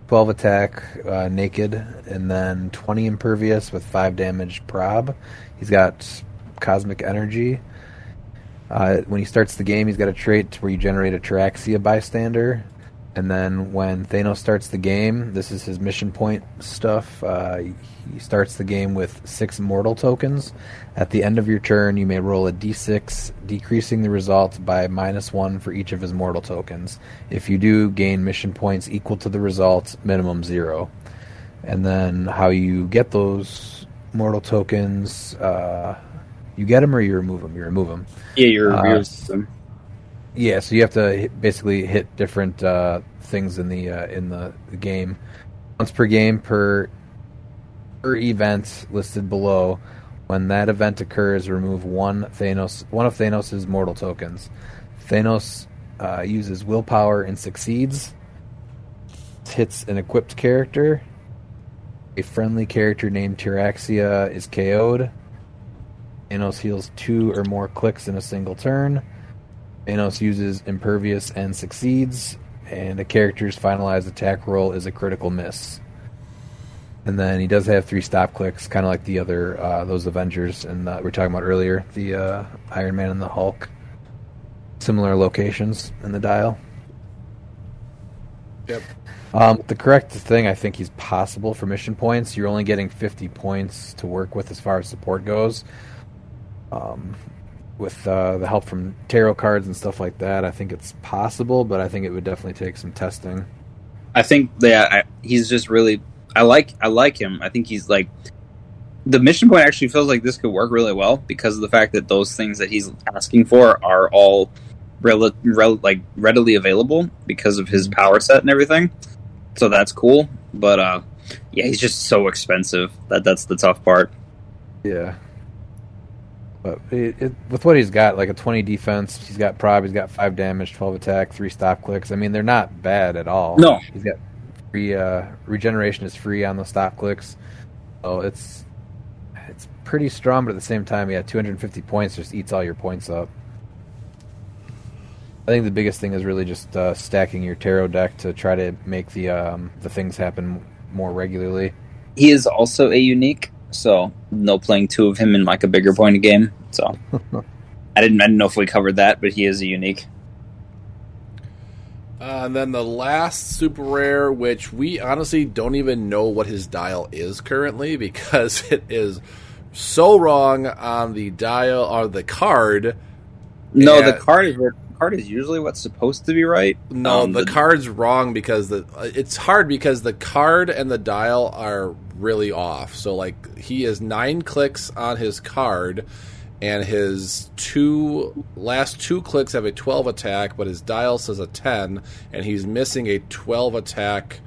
12 attack, uh, naked, and then 20 impervious with 5 damage prob. He's got cosmic energy. Uh, when he starts the game, he's got a trait where you generate a Taraxia bystander. And then when Thanos starts the game, this is his mission point stuff. Uh, he starts the game with six mortal tokens. At the end of your turn, you may roll a d6, decreasing the result by minus one for each of his mortal tokens. If you do, gain mission points equal to the result, minimum zero. And then how you get those mortal tokens, uh, you get them or you remove them? You remove them. Yeah, you Uh, remove them. Yeah, so you have to hit, basically hit different uh, things in the uh, in the, the game once per game per per event listed below. When that event occurs, remove one Thanos one of Thanos' mortal tokens. Thanos uh, uses willpower and succeeds. Hits an equipped character. A friendly character named Tyraxia is KO'd. Thanos heals two or more clicks in a single turn. Thanos uses Impervious and succeeds, and a character's finalized attack roll is a critical miss. And then he does have three stop clicks, kind of like the other uh, those Avengers, and uh, we were talking about earlier, the uh, Iron Man and the Hulk. Similar locations in the dial. Yep. Um, the correct thing, I think he's possible for mission points. You're only getting 50 points to work with as far as support goes. Um, with uh, the help from tarot cards and stuff like that, I think it's possible, but I think it would definitely take some testing. I think that I, he's just really. I like I like him. I think he's like the mission point actually feels like this could work really well because of the fact that those things that he's asking for are all rel- rel- like readily available because of his power set and everything. So that's cool, but uh, yeah, he's just so expensive that that's the tough part. Yeah. But it, it, with what he's got, like a 20 defense, he's got prob, he's got 5 damage, 12 attack, 3 stop clicks. I mean, they're not bad at all. No. He's got free, uh, regeneration is free on the stop clicks. So it's it's pretty strong, but at the same time, yeah, 250 points just eats all your points up. I think the biggest thing is really just uh, stacking your tarot deck to try to make the um, the things happen more regularly. He is also a unique, so no playing two of him in like a bigger point of game. So [laughs] I didn't I didn't know if we covered that, but he is a unique. Uh, and then the last super rare, which we honestly don't even know what his dial is currently [laughs] because it is so wrong on the dial or the card. No, Yeah. the card is the card is usually what's supposed to be right. No, Um, the, card's wrong because the it's hard because the card and the dial are really off. So like he is nine clicks on his card, and his two last two clicks have a twelve attack, but his dial says a ten, and he's missing a twelve attack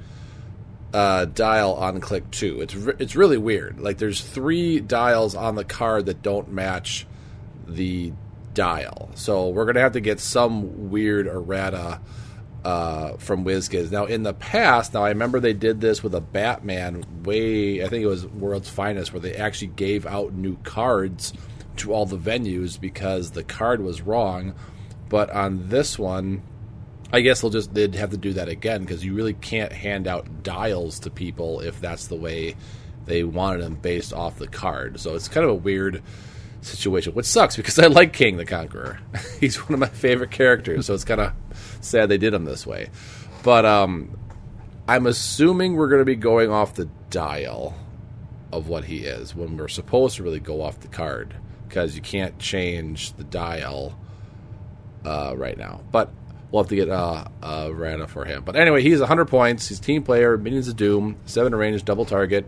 uh, dial on click two. It's re- it's really weird. Like there's three dials on the card that don't match the dial. So we're gonna have to get some weird errata uh, from WizKids. Now in the past, now I remember they did this with a Batman way. I think it was World's Finest, where they actually gave out new cards to all the venues because the card was wrong. But on this one, I guess they'll just they'd have to do that again because you really can't hand out dials to people if that's the way they wanted them based off the card. So it's kind of a weird situation, which sucks because [laughs] I like Kang the Conqueror. [laughs] He's one of my favorite characters, so it's kind of sad they did him this way. But um, I'm assuming we're going to be going off the dial of what he is when we're supposed to really go off the card because you can't change the dial uh, right now. But we'll have to get uh, uh, Rana for him. But anyway, he's 100 points. He's team player, Minions of Doom, 7 range, double target.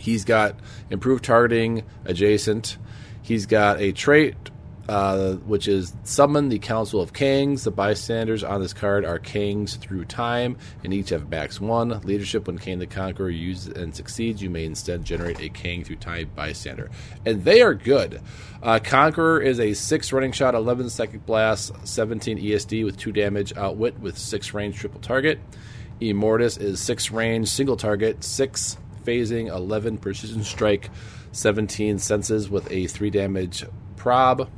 He's got improved targeting, adjacent. He's got a trait, uh, which is summon the Council of Kings. The bystanders on this card are kings through time, and each have max one. Leadership when Kang the Conqueror uses and succeeds, you may instead generate a king through time bystander. And they are good. Uh, Conqueror is a 6 running shot, 11 second blast, 17 ESD with 2 damage, outwit with 6 range, triple target. Immortus is 6 range, single target, 6 phasing, 11 precision strike, 17 senses with a 3 damage prob.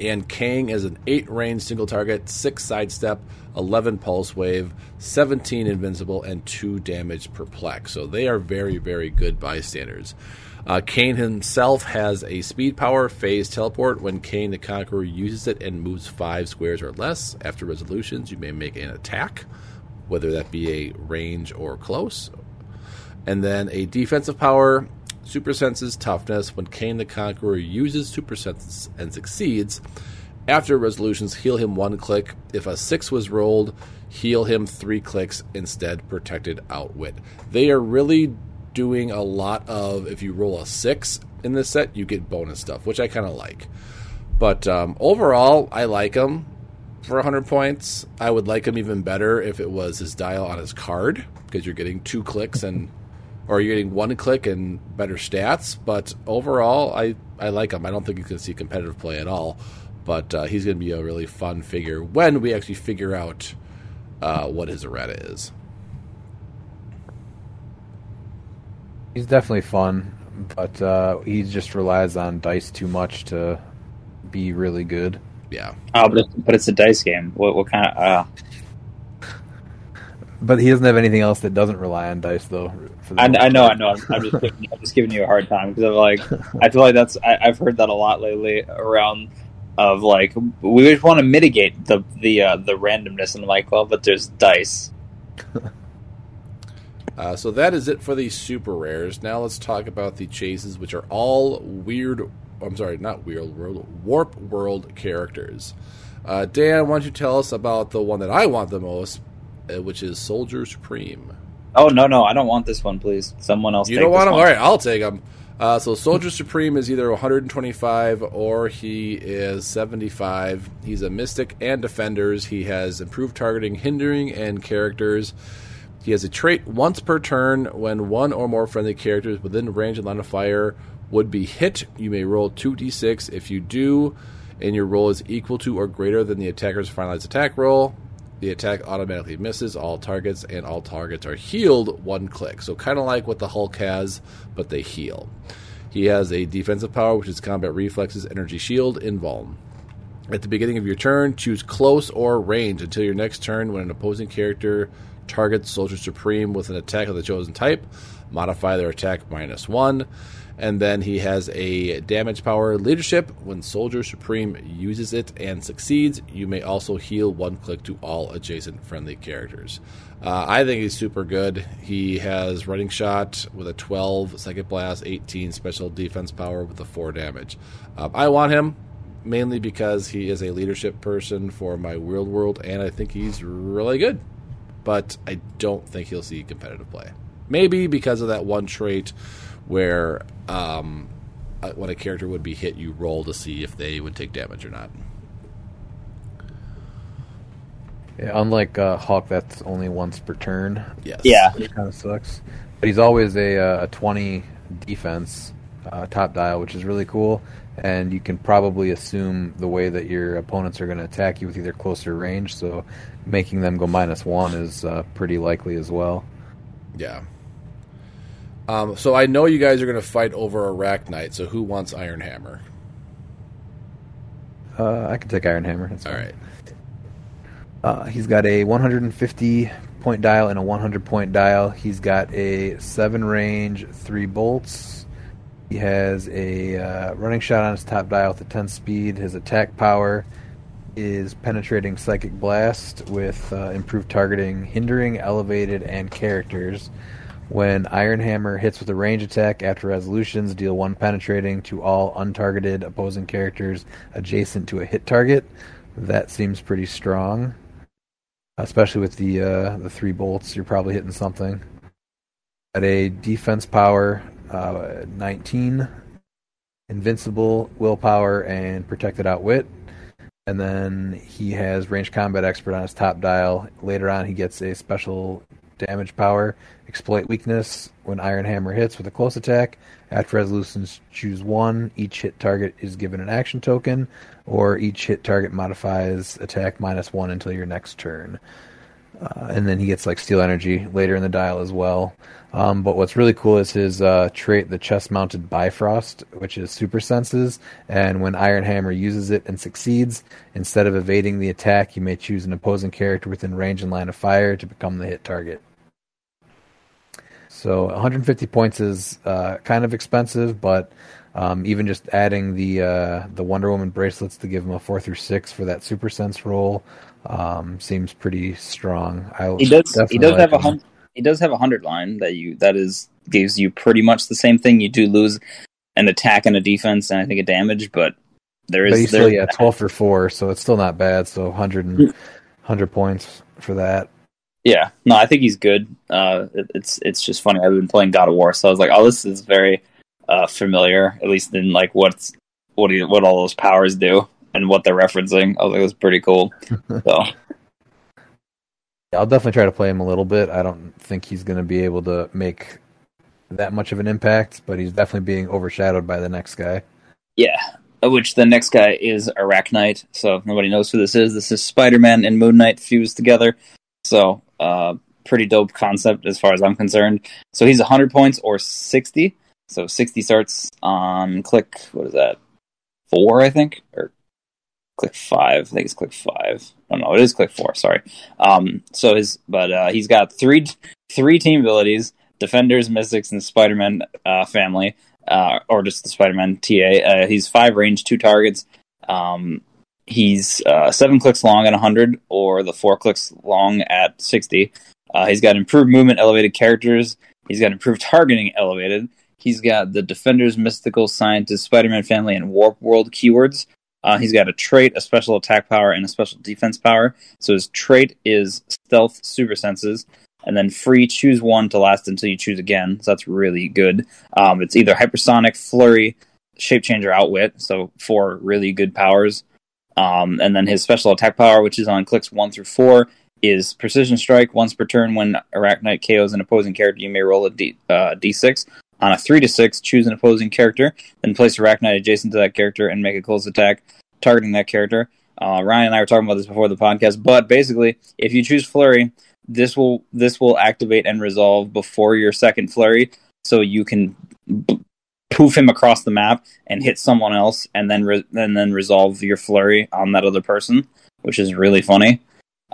And Kang is an 8 range single target, 6 sidestep, 11 pulse wave, 17 invincible, and 2 damage perplex. So they are very, very good bystanders. Uh, Kang himself has a speed power phase teleport. When Kang the Conqueror uses it and moves 5 squares or less, after resolutions, you may make an attack whether that be a range or close. And then a defensive power, super senses toughness. When Kang the Conqueror uses super senses and succeeds, after resolutions, heal him one click. If a six was rolled, heal him three clicks instead. Protected outwit. They are really doing a lot of if you roll a six in this set, you get bonus stuff, which I kind of like. But um, overall, I like him for 100 points. I would like him even better if it was his dial on his card because you're getting two clicks and or you're getting one click and better stats. But overall, I I like him. I don't think you can see competitive play at all. But uh, he's going to be a really fun figure when we actually figure out uh, what his errata is. He's definitely fun, but uh, he just relies on dice too much to be really good. Yeah. Oh, but it's, but it's a dice game. What what kind of? Uh, But he doesn't have anything else that doesn't rely on dice, though. For the I, I know. I know. I'm, I'm just [laughs] giving, I'm just giving you a hard time because I'm like, I feel like that's I, I've heard that a lot lately around of like we just want to mitigate the the uh, the randomness, and I'm like, well, but there's dice. [laughs] Uh, so that is it for the super rares. Now let's talk about the chases, which are all weird. I'm sorry, not weird world, warp world characters. Uh, Dan, why don't you tell us about the one that I want the most, uh, which is Soldier Supreme. Oh no, no, I don't want this one, please. Someone else. You take don't want him? one. All right, I'll take him. Uh, so Soldier Supreme is either 125 or he is 75. He's a mystic and defenders. He has improved targeting, hindering, and characters. He has a trait once per turn when one or more friendly characters within range and line of fire would be hit. You may roll 2d6. If you do, and your roll is equal to or greater than the attacker's finalized attack roll, the attack automatically misses all targets, and all targets are healed one click. So, kind of like what the Hulk has, but they heal. He has a defensive power, which is combat reflexes, energy shield, invuln. At the beginning of your turn, choose close or range until your next turn when an opposing character targets Soldier Supreme with an attack of the chosen type. Modify their attack minus one. And then he has a damage power leadership. When Soldier Supreme uses it and succeeds, you may also heal one click to all adjacent friendly characters. Uh, I think he's super good. He has running shot with a 12, second blast, 18 special defense power with a 4 damage. Um, I want him mainly because he is a leadership person for my Warp World, and I think he's really good. But I don't think he'll see competitive play. Maybe because of that one trait where um, uh, when a character would be hit, you roll to see if they would take damage or not. Yeah, unlike uh, Hawk, that's only once per turn, Yes. Yeah, which kind of sucks. But he's always a, uh, a 20 defense uh, top dial, which is really cool. And you can probably assume the way that your opponents are going to attack you with either closer range, so making them go minus one is uh, pretty likely as well. Yeah. Um, so I know you guys are going to fight over Arachnite. So who wants Iron Hammer? Uh, I can take Iron Hammer. That's All fine. right. Uh, he's got a 150 point dial and a 100 point dial. He's got a 7 range, 3 bolts. He has a uh, running shot on his top dial with a 10 speed. His attack power is penetrating psychic blast with uh, improved targeting, hindering, elevated, and characters. When Iron Hammer hits with a range attack after resolutions, deal one penetrating to all untargeted opposing characters adjacent to a hit target. That seems pretty strong, especially with the uh, the three bolts. You're probably hitting something. At a defense power, uh, 19, invincible willpower, and protected outwit. And then he has range combat expert on his top dial. Later on, he gets a special damage power, exploit weakness when Iron Hammer hits with a close attack. After resolutions, choose one. Each hit target is given an action token, or each hit target modifies attack minus one until your next turn. Uh, and then he gets like steal energy later in the dial as well. Um, but what's really cool is his uh, trait, the chest mounted Bifrost, which is super senses. And when Iron Hammer uses it and succeeds, instead of evading the attack, you may choose an opposing character within range and line of fire to become the hit target. So 150 points is uh, kind of expensive, but Um, even just adding the uh, the Wonder Woman bracelets to give him a four through six for that Super Sense roll um, seems pretty strong. I He does. He does like have a hundred. He does have a hundred line that you that is gives you pretty much the same thing. You do lose an attack and a defense, and I think a damage, but there is But still yeah twelve for four, so it's still not bad. So 100, and, 100 points for that. Yeah, no, I think he's good. Uh, it, it's it's just funny. I've been playing God of War, so I was like, oh, this is very uh, familiar, at least in like what's what he, what all those powers do and what they're referencing. I was like, it was pretty cool. [laughs] So I'll definitely try to play him a little bit. I don't think he's going to be able to make that much of an impact, but he's definitely being overshadowed by the next guy. yeah, which the next guy is Arachnite. So if nobody knows who this is, this is Spider Man and Moon Knight fused together. So uh, pretty dope concept as far as I'm concerned. So he's 100 points or 60. So 60 starts on click. What is that? Four, I think, or click five. I think it's click five. Oh no, it is click four. Sorry. Um. So his, but uh, he's got three three team abilities: Defenders, Mystics, and Spider Man uh, family, uh, or just the Spider Man TA. Uh, he's five range, two targets. Um. He's uh, seven clicks long at 100, or the four clicks long at 60. Uh, he's got improved movement, elevated characters. He's got improved targeting, elevated. He's got the Defenders, Mystical, Scientist, Spider Man family, and Warp World keywords. Uh, he's got a trait, a special attack power, and a special defense power. So his trait is Stealth Super Senses, and then free choose one to last until you choose again. So that's really good. Um, it's either Hypersonic, Flurry, Shape Changer, Outwit. So four really good powers. Um, and then his special attack power, which is on clicks one through four, is Precision Strike. Once per turn, when Arachnite KOs an opposing character, you may roll a D, uh, D6. On a three to six, choose an opposing character, then place Arachnite adjacent to that character and make a close attack targeting that character. Uh, Ryan and I were talking about this before the podcast, but basically, if you choose Flurry, this will this will activate and resolve before your second Flurry, so you can b- poof him across the map and hit someone else, and then re- and then resolve your Flurry on that other person, which is really funny.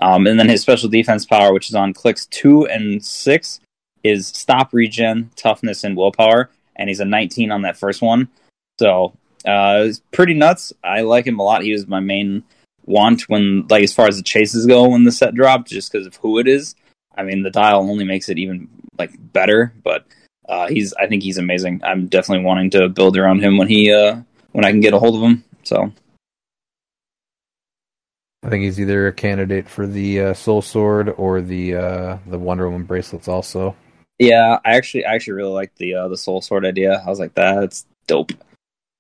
Um, and then his special defense power, which is on clicks two and six, is stop regen, toughness, and willpower. And he's a 19 on that first one. So uh, it's pretty nuts. I like him a lot. He was my main want when, like, as far as the chases go when the set dropped, just because of who it is. I mean, the dial only makes it even like better, but uh, he's. I think he's amazing. I'm definitely wanting to build around him when he uh, when I can get a hold of him. So I think he's either a candidate for the uh, Soul Sword or the uh, the Wonder Woman bracelets. Also, yeah, I actually I actually really like the uh, the Soul Sword idea. I was like, that's dope.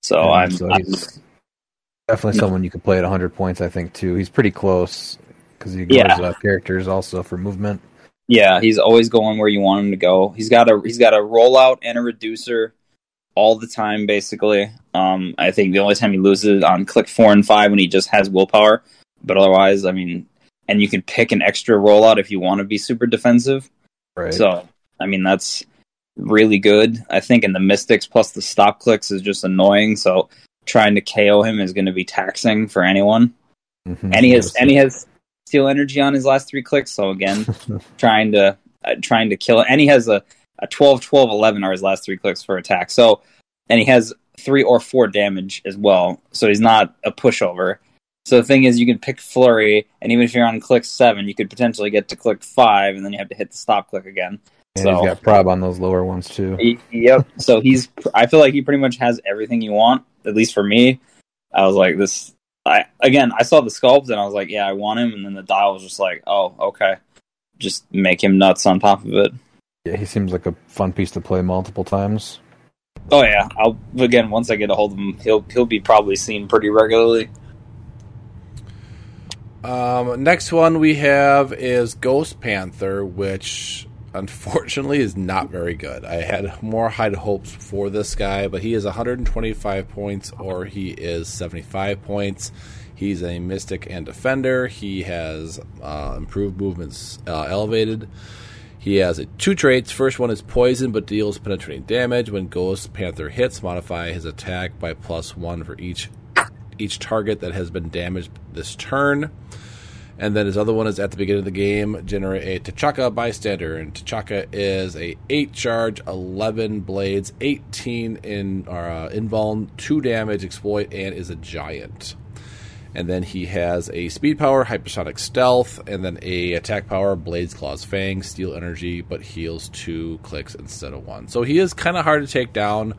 So And I'm, so I'm definitely someone you could play at 100 points. I think too. He's pretty close because he ignores Yeah. uh, characters also for movement. Yeah, he's always going where you want him to go. He's got a he's got a rollout and a reducer all the time, basically. Um, I think the only time he loses on click four and five when he just has willpower, but otherwise, I mean, and you can pick an extra rollout if you want to be super defensive. Right. So, I mean, that's really good. I think in the Mystics plus the stop clicks is just annoying. So trying to KO him is going to be taxing for anyone. Mhm. And he has and he has steal energy on his last three clicks. So again, [laughs] trying to uh, trying to kill it. And he has a, a 12, 12, 11 are his last three clicks for attack. So and he has three or four damage as well. So he's not a pushover. So the thing is, you can pick flurry, and even if you're on click seven, you could potentially get to click five, and then you have to hit the stop click again. And so he's got prob on those lower ones too. Y- Yep. So he's. I feel like he pretty much has everything you want. At least for me, I was like this. I again, I saw the sculpt and I was like, yeah, I want him. And then the dial was just like, oh, okay, just make him nuts on top of it. Yeah, he seems like a fun piece to play multiple times. Oh yeah. I'll again once I get a hold of him, he'll he'll be probably seen pretty regularly. Um, next one we have is Ghost Panther, which unfortunately is not very good. I had more high hopes for this guy, but he is 125 points or he is 75 points. He's a mystic and defender. He has uh, improved movements uh, elevated. He has two traits. First one is poison, but deals penetrating damage. When Ghost Panther hits, modify his attack by plus one for each each target that has been damaged this turn. And then his other one is at the beginning of the game, generate a Tachaka bystander, and Tachaka is a eight charge, eleven blades, eighteen in uh, invuln, two damage, exploit, and is a giant. And then he has a speed power, hypersonic stealth, and then a attack power, blades, claws, fang, steal energy, but heals two clicks instead of one. So he is kind of hard to take down.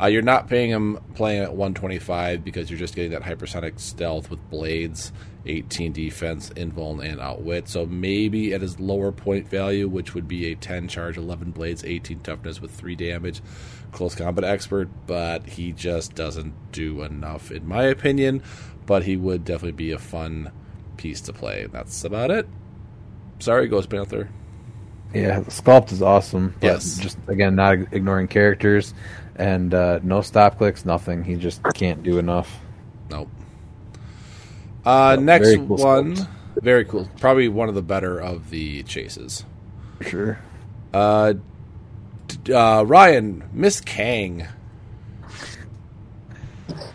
Uh, you're not paying him playing at 125 because you're just getting that hypersonic stealth with blades, 18 defense, invuln, and outwit. So maybe at his lower point value, which would be a 10 charge, 11 blades, 18 toughness with 3 damage, close combat expert, but he just doesn't do enough, in my opinion but he would definitely be a fun piece to play. That's about it. Sorry, Ghost Panther. Yeah, sculpt is awesome. But Yes. Just again, not ignoring characters and uh, no stop clicks, nothing. He just can't do enough. Nope. Uh, next very cool one, sculpt. very cool. Probably one of the better of the chases. For sure. Uh, d- uh, Ryan, Miss Kang.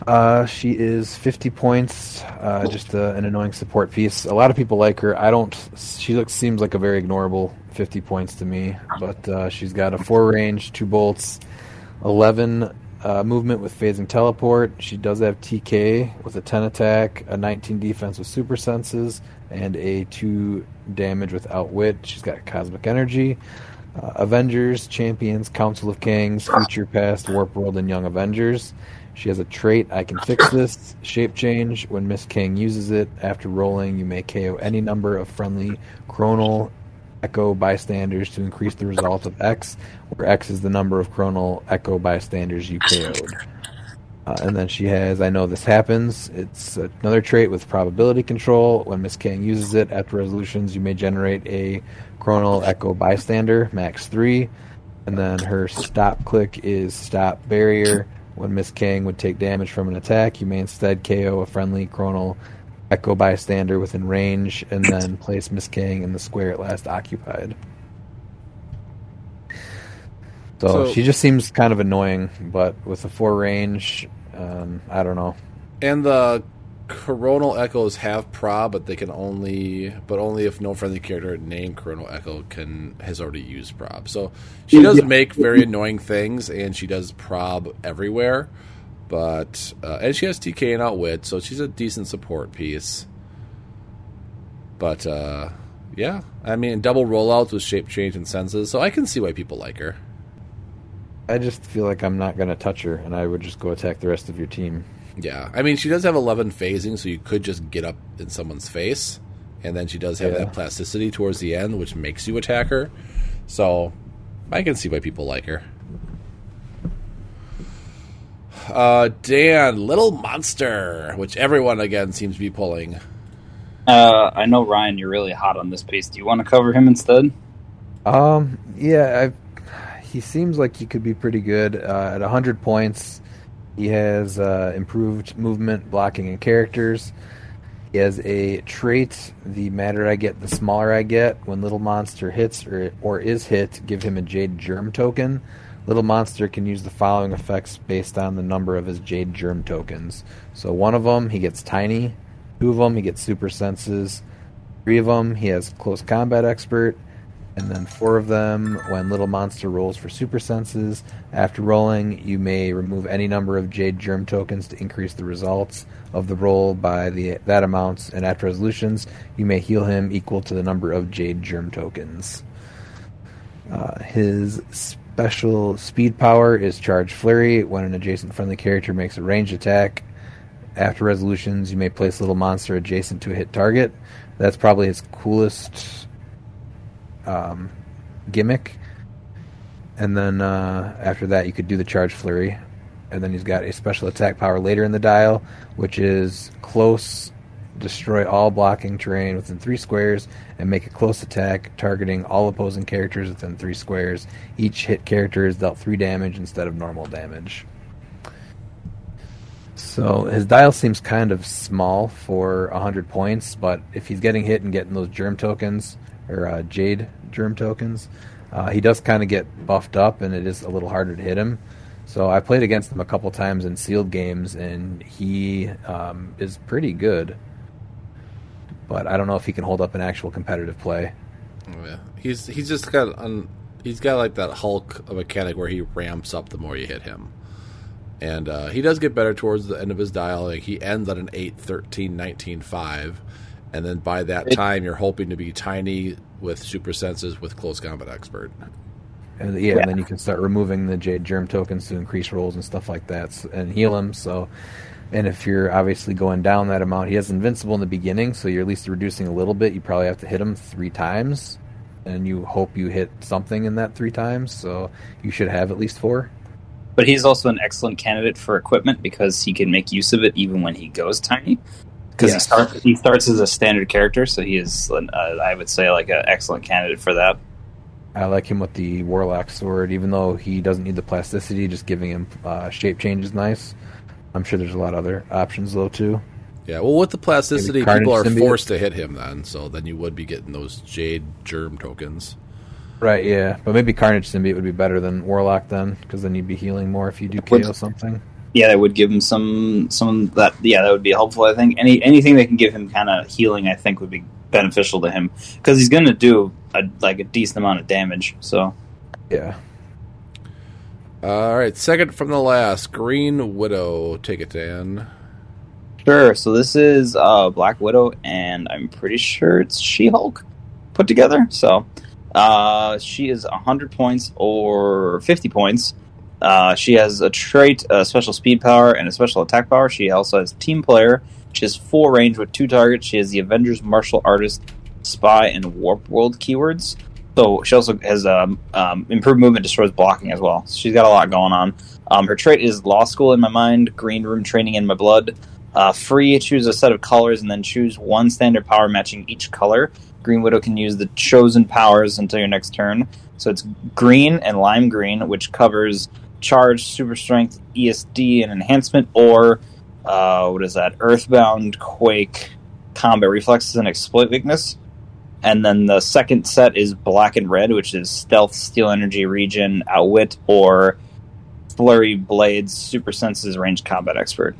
Uh, she is 50 points. Uh, just uh, an annoying support piece. A lot of people like her. I don't. She looks seems like a very ignorable 50 points to me. But uh, she's got a four range, two bolts, 11 uh, movement with phasing teleport. She does have TK with a 10 attack, a 19 defense with super senses, and a two damage with outwit. She's got cosmic energy. Uh, Avengers, Champions, Council of Kings, Future Past, Warp World, and Young Avengers. She has a trait, I can fix this, shape change. When Miss Kang uses it, after rolling, you may KO any number of friendly chronal echo bystanders to increase the result of X, where X is the number of chronal echo bystanders you KO'd. Uh, and then she has, I know this happens. It's another trait with probability control. When Miss Kang uses it after resolutions, you may generate a chronal echo bystander, max three. And then her stop click is stop barrier. When Miss Kang would take damage from an attack, you may instead KO a friendly chronal echo bystander within range, and then place Miss Kang in the square at last occupied. So, So- she just seems kind of annoying, but with the four range, um, I don't know. And the Chronal Echoes have prob, but they can only, but only if no friendly character named Chronal Echo can has already used prob. So she does make very annoying things, and she does prob everywhere. But uh, and she has TK and Outwit, so she's a decent support piece. But uh, yeah, I mean double rollouts with shape change and senses, so I can see why people like her. I just feel like I'm not going to touch her, and I would just go attack the rest of your team. Yeah, I mean, she does have 11 phasing, so you could just get up in someone's face. And then she does have Yeah. that plasticity towards the end, which makes you attack her. So I can see why people like her. Uh, Dan, Little Monster, which everyone again seems to be pulling. Uh, I know Ryan, you're really hot on this piece. Do you want to cover him instead? Um, yeah, I, he seems like he could be pretty good. Uh, at 100 points, he has uh, improved movement, blocking, and characters. He has a trait, the madder I get, the smaller I get. When Little Monster hits or, or is hit, give him a Jade Germ token. Little Monster can use the following effects based on the number of his Jade Germ tokens. So one of them, he gets Tiny. Two of them, he gets Super Senses. Three of them, he has Close Combat Expert. And then four of them, when Little Monster rolls for Super Senses. After rolling, you may remove any number of Jade Germ tokens to increase the results of the roll by the that amount. And after resolutions, you may heal him equal to the number of Jade Germ tokens. Uh, his special speed power is Charge Flurry. When an adjacent friendly character makes a ranged attack, after resolutions, you may place a Little Monster adjacent to a hit target. That's probably his coolest um, gimmick. And then uh, after that, you could do the Charge Flurry. And then he's got a special attack power later in the dial, which is close, destroy all blocking terrain within three squares, and make a close attack targeting all opposing characters within three squares. Each hit character is dealt three damage instead of normal damage. So his dial seems kind of small for 100 points, but if he's getting hit and getting those germ tokens, or uh, jade germ tokens, uh, he does kind of get buffed up and it is a little harder to hit him. So I played against him a couple times in sealed games and he um, is pretty good. But I don't know if he can hold up an actual competitive play. Yeah, he's he's just got un, he's got like that Hulk of a mechanic where he ramps up the more you hit him. And uh, he does get better towards the end of his dial. Like he ends at an 8, 13, 19, 5. And then by that It- time, you're hoping to be tiny with super senses with close combat expert. And yeah, and then you can start removing the Jade Germ tokens to increase rolls and stuff like that, and heal him. So, and if you're obviously going down that amount, he has invincible in the beginning, so you're at least reducing a little bit. You probably have to hit him three times, and you hope you hit something in that three times. So you should have at least four. But he's also an excellent candidate for equipment because he can make use of it even when he goes tiny. Because he Yes. starts he starts as a standard character, so he is, uh, I would say, like an excellent candidate for that. I like him with the Warlock sword, even though he doesn't need the plasticity. Just giving him uh, shape change is nice. I'm sure there's a lot of other options though too. Yeah, well, with the plasticity, people are symbiote? forced to hit him then. So then you would be getting those Jade Germ tokens. Right, yeah, but maybe Carnage symbiote would be better than Warlock then, because then you'd be healing more if you do KO Would- something. Yeah, that would give him some some that yeah that would be helpful. I think any anything that can give him kind of healing, I think, would be beneficial to him because he's going to do a, like a decent amount of damage. So Yeah, All right, second from the last, Green Widow. Take it, Dan. Sure. So this is uh, Black Widow, and I'm pretty sure it's She Hulk put together. So uh, she is 100 points or 50 points. Uh, she has a trait, a special speed power, and a special attack power. She also has Team Player. She has full range with two targets. She has the Avengers Martial Artist, Spy, and Warp World keywords. So she also has um, um, improved movement, destroys blocking as well. She's got a lot going on. Um, her trait is Law School in my mind, Green Room Training in my blood, uh, free, choose a set of colors and then choose one standard power matching each color. Green Widow can use the chosen powers until your next turn. So it's green and lime green, which covers charge, super strength, ESD, and enhancement, or uh, what is that? Earthbound, Quake, combat reflexes, and exploit weakness. And then the second set is black and red, which is stealth, steal energy, regen, outwit, or flurry blades, super senses, ranged combat expert.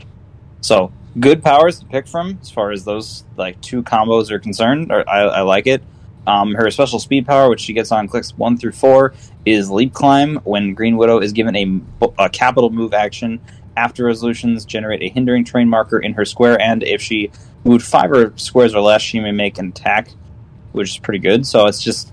So good powers to pick from as far as those like two combos are concerned. Or I, I like it. Um, her special speed power, which she gets on clicks one through four, is leap climb. When Green Widow is given a, a capital move action after resolutions, generate a hindering terrain marker in her square, and if she moved five or squares or less, she may make an attack, which is pretty good. So it's just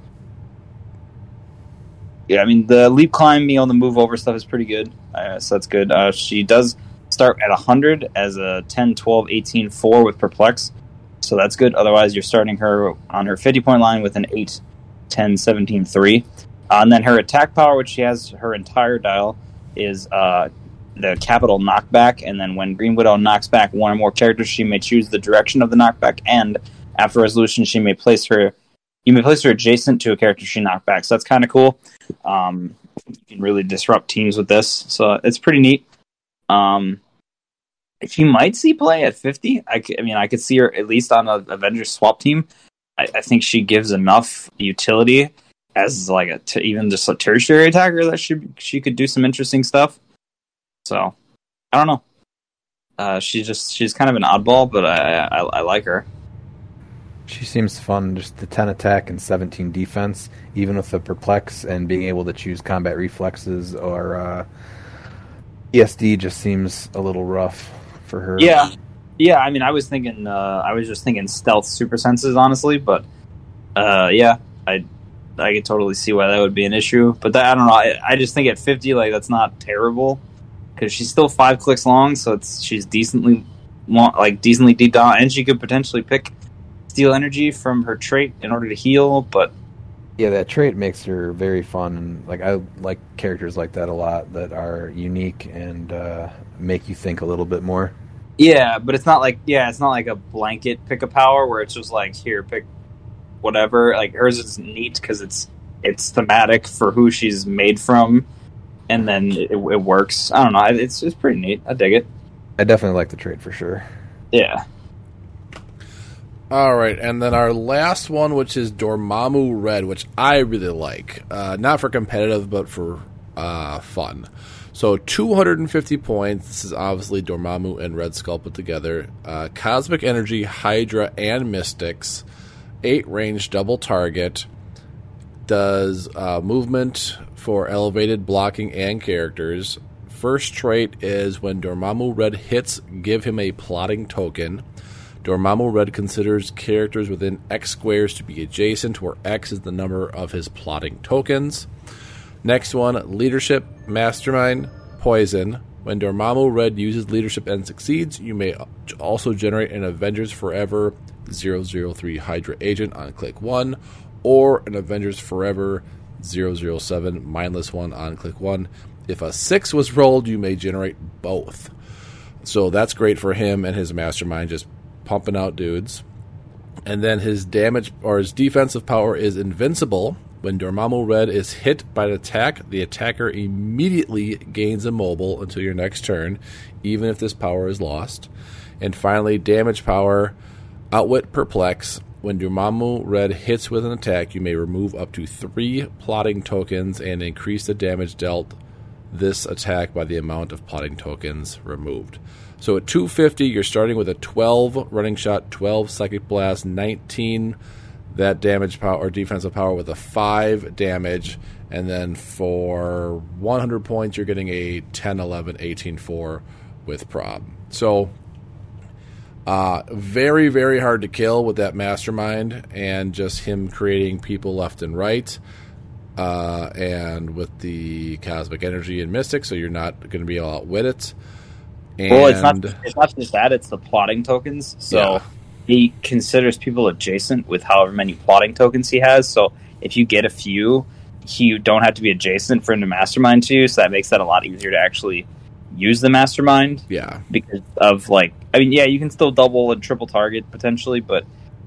yeah, I mean the leap climb, me on the move over stuff is pretty good. Uh, so that's good. Uh, she does start at 100 as a 10, 12, 18, 4 with perplex. So that's good. Otherwise, you're starting her on her 50 point line with an 8, 10, 17, 3. Uh, and then her attack power, which she has her entire dial, is uh, the capital knockback. And then when Green Widow knocks back one or more characters, she may choose the direction of the knockback. And after resolution, she may place her. You may place her adjacent to a character she knocked back. So that's kind of cool. Um, you can really disrupt teams with this, so it's pretty neat. Um, she might see play at fifty. I mean, I could see her at least on a Avengers swap team. I, I think she gives enough utility as like a t- even just a tertiary attacker that she she could do some interesting stuff. So I don't know. Uh, she's just she's kind of an oddball, but I, I I like her. She seems fun. Just the 10 attack and 17 defense, even with the perplex and being able to choose combat reflexes or uh, ESD, just seems a little rough for her. Yeah, yeah. I mean, I was thinking, uh, I was just thinking stealth super senses, honestly. But uh, yeah, I I could totally see why that would be an issue. But that, I don't know. I, I just think at fifty, like that's not terrible because she's still five clicks long, so it's she's decently like decently deep down, and she could potentially pick steal energy from her trait in order to heal. But Yeah, that trait makes her very fun. And like I like characters like that a lot that are unique and uh, make you think a little bit more. Yeah, but it's not like yeah, it's not like a blanket pick a power where it's just like here pick whatever. Like hers is neat because it's it's thematic for who she's made from, and then it, it works. I don't know. It's it's pretty neat. I dig it. I definitely like the trait for sure. Yeah. All right, and then our last one, which is Dormammu Red, which I really like. Uh, not for competitive, but for uh, fun. So 250 points. This is obviously Dormammu and Red Skull put together. Uh, Cosmic Energy, Hydra, and Mystics. Eight range, double target. Does uh, movement for elevated blocking and characters. First trait is when Dormammu Red hits, give him a plotting token. Dormammu Red considers characters within X squares to be adjacent, where X is the number of his plotting tokens. Next one, Leadership, Mastermind, Poison. When Dormammu Red uses leadership and succeeds, you may also generate an Avengers Forever 003 Hydra agent on click 1, or an Avengers Forever 007 Mindless one on click 1. If a 6 was rolled, you may generate both. So that's great for him and his Mastermind, just pumping out dudes. And then his damage or his defensive power is invincible. When Dormammu Red is hit by an attack, the attacker immediately gains immobile until your next turn, even if this power is lost. And finally, damage power, outwit perplex. When Dormammu Red hits with an attack, you may remove up to three plotting tokens and increase the damage dealt this attack by the amount of plotting tokens removed. So at 250, you're starting with a 12 running shot, 12 psychic blast, 19 that damage power or defensive power with a 5 damage. And then for 100 points, you're getting a 10, 11, 18, 4 with prob. So uh, very, very hard to kill with that mastermind and just him creating people left and right. Uh, and with the cosmic energy and mystic, so you're not going to be able to outwit it. And well, it's not. It's not just that; it's the plotting tokens. So Yeah. he considers people adjacent with however many plotting tokens he has. So if you get a few, you don't have to be adjacent for him to mastermind to you. So that makes that a lot easier to actually use the mastermind yeah, because of like. I mean, yeah, you can still double and triple target potentially, but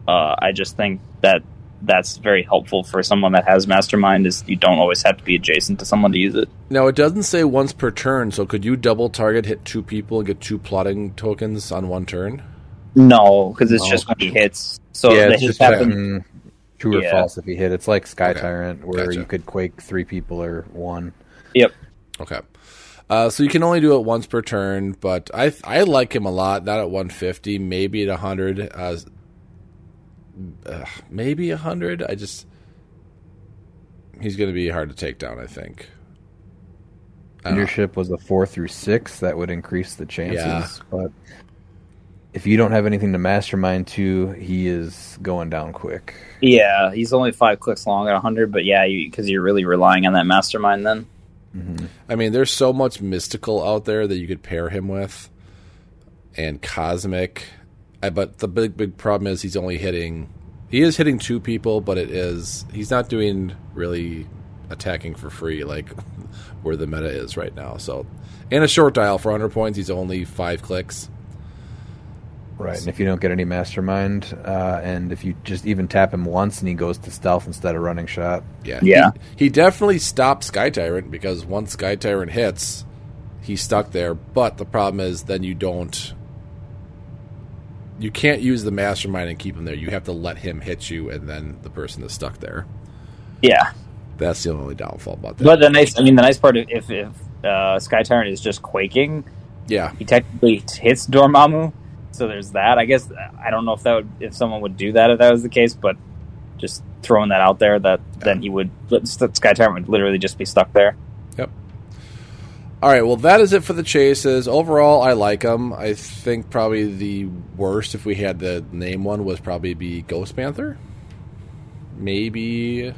uh, I just think that that's very helpful for someone that has mastermind. Is you don't always have to be adjacent to someone to use it. Now it doesn't say once per turn, so could you double target, hit two people, and get two plotting tokens on one turn? No, because it's No. just when he hits. So yeah, the it's hits just happen. checking true or Yeah. false if you hit. It's like Sky Okay. Tyrant, where Gotcha. you could quake three people or one. Yep. Okay. Uh, so you can only do it once per turn, but I I like him a lot. Not at 150, maybe at 100. Uh, uh, maybe 100. I just he's going to be hard to take down. I think. I. Leadership was a four through six. That would increase the chances. Yeah. But if you don't have anything to mastermind to, he is going down quick. Yeah, he's only five clicks long at a 100, but yeah, because you, are really relying on that mastermind then. I mean, there's so much mystical out there that you could pair him with, and cosmic. I, but the big big problem is he's only hitting. He is hitting two people, but it is he's not doing really attacking for free like [laughs] where the meta is right now. So, and a short dial for 100 points, he's only five clicks. Right. And if you don't get any mastermind, uh, and if you just even tap him once and he goes to stealth instead of running shot, Yeah, Yeah. He, he definitely stopped Sky Tyrant because once Sky Tyrant hits, he's stuck there. But the problem is then you don't. You can't use the mastermind and keep him there. You have to let him hit you, and then the person is stuck there. Yeah, That's the only downfall about that. but the nice, I mean, the nice part of if if uh, Sky Tyrant is just quaking, yeah, he technically hits Dormammu, so there's that. I guess I don't know if that would if someone would do that if that was the case, but just throwing that out there that then he would Sky Tyrant would literally just be stuck there. All right. Well, that is it for the chases. Overall, I like them. I think probably the worst, if we had to name one, was probably be Ghost Panther. Maybe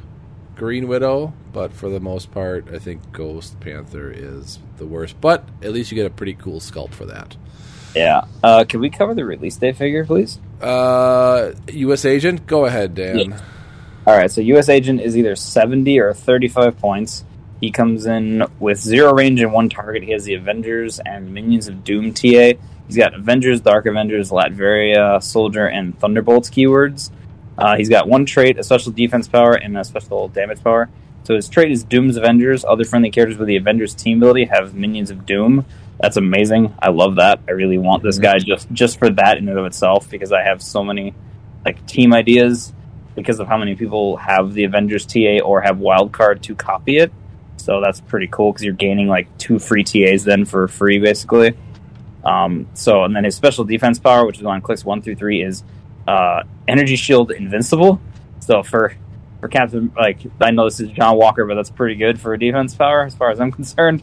Green Widow, but for the most part, I think Ghost Panther is the worst. But at least you get a pretty cool sculpt for that. Yeah. Uh, can we cover the release day figure, please? Uh, U.S. Agent, go ahead, Dan. Yeah. All right, so U.S. Agent is either 70 or 35 points. He comes in with zero range and one target. He has the Avengers and Minions of Doom TA. He's got Avengers, Dark Avengers, Latveria, Soldier, and Thunderbolts keywords. Uh, he's got one trait, a special defense power, and a special damage power. So his trait is Doom's Avengers. Other friendly characters with the Avengers team ability have Minions of Doom. That's amazing. I love that. I really want this guy just just for that in and of itself because I have so many like team ideas because of how many people have the Avengers TA or have Wildcard to copy it. So that's pretty cool because you're gaining like two free TAs then for free basically. Um, so and then his special defense power, which is on clicks one through three, is uh, energy shield invincible. So for for Captain, like I know this is John Walker, but that's pretty good for a defense power as far as I'm [laughs] concerned.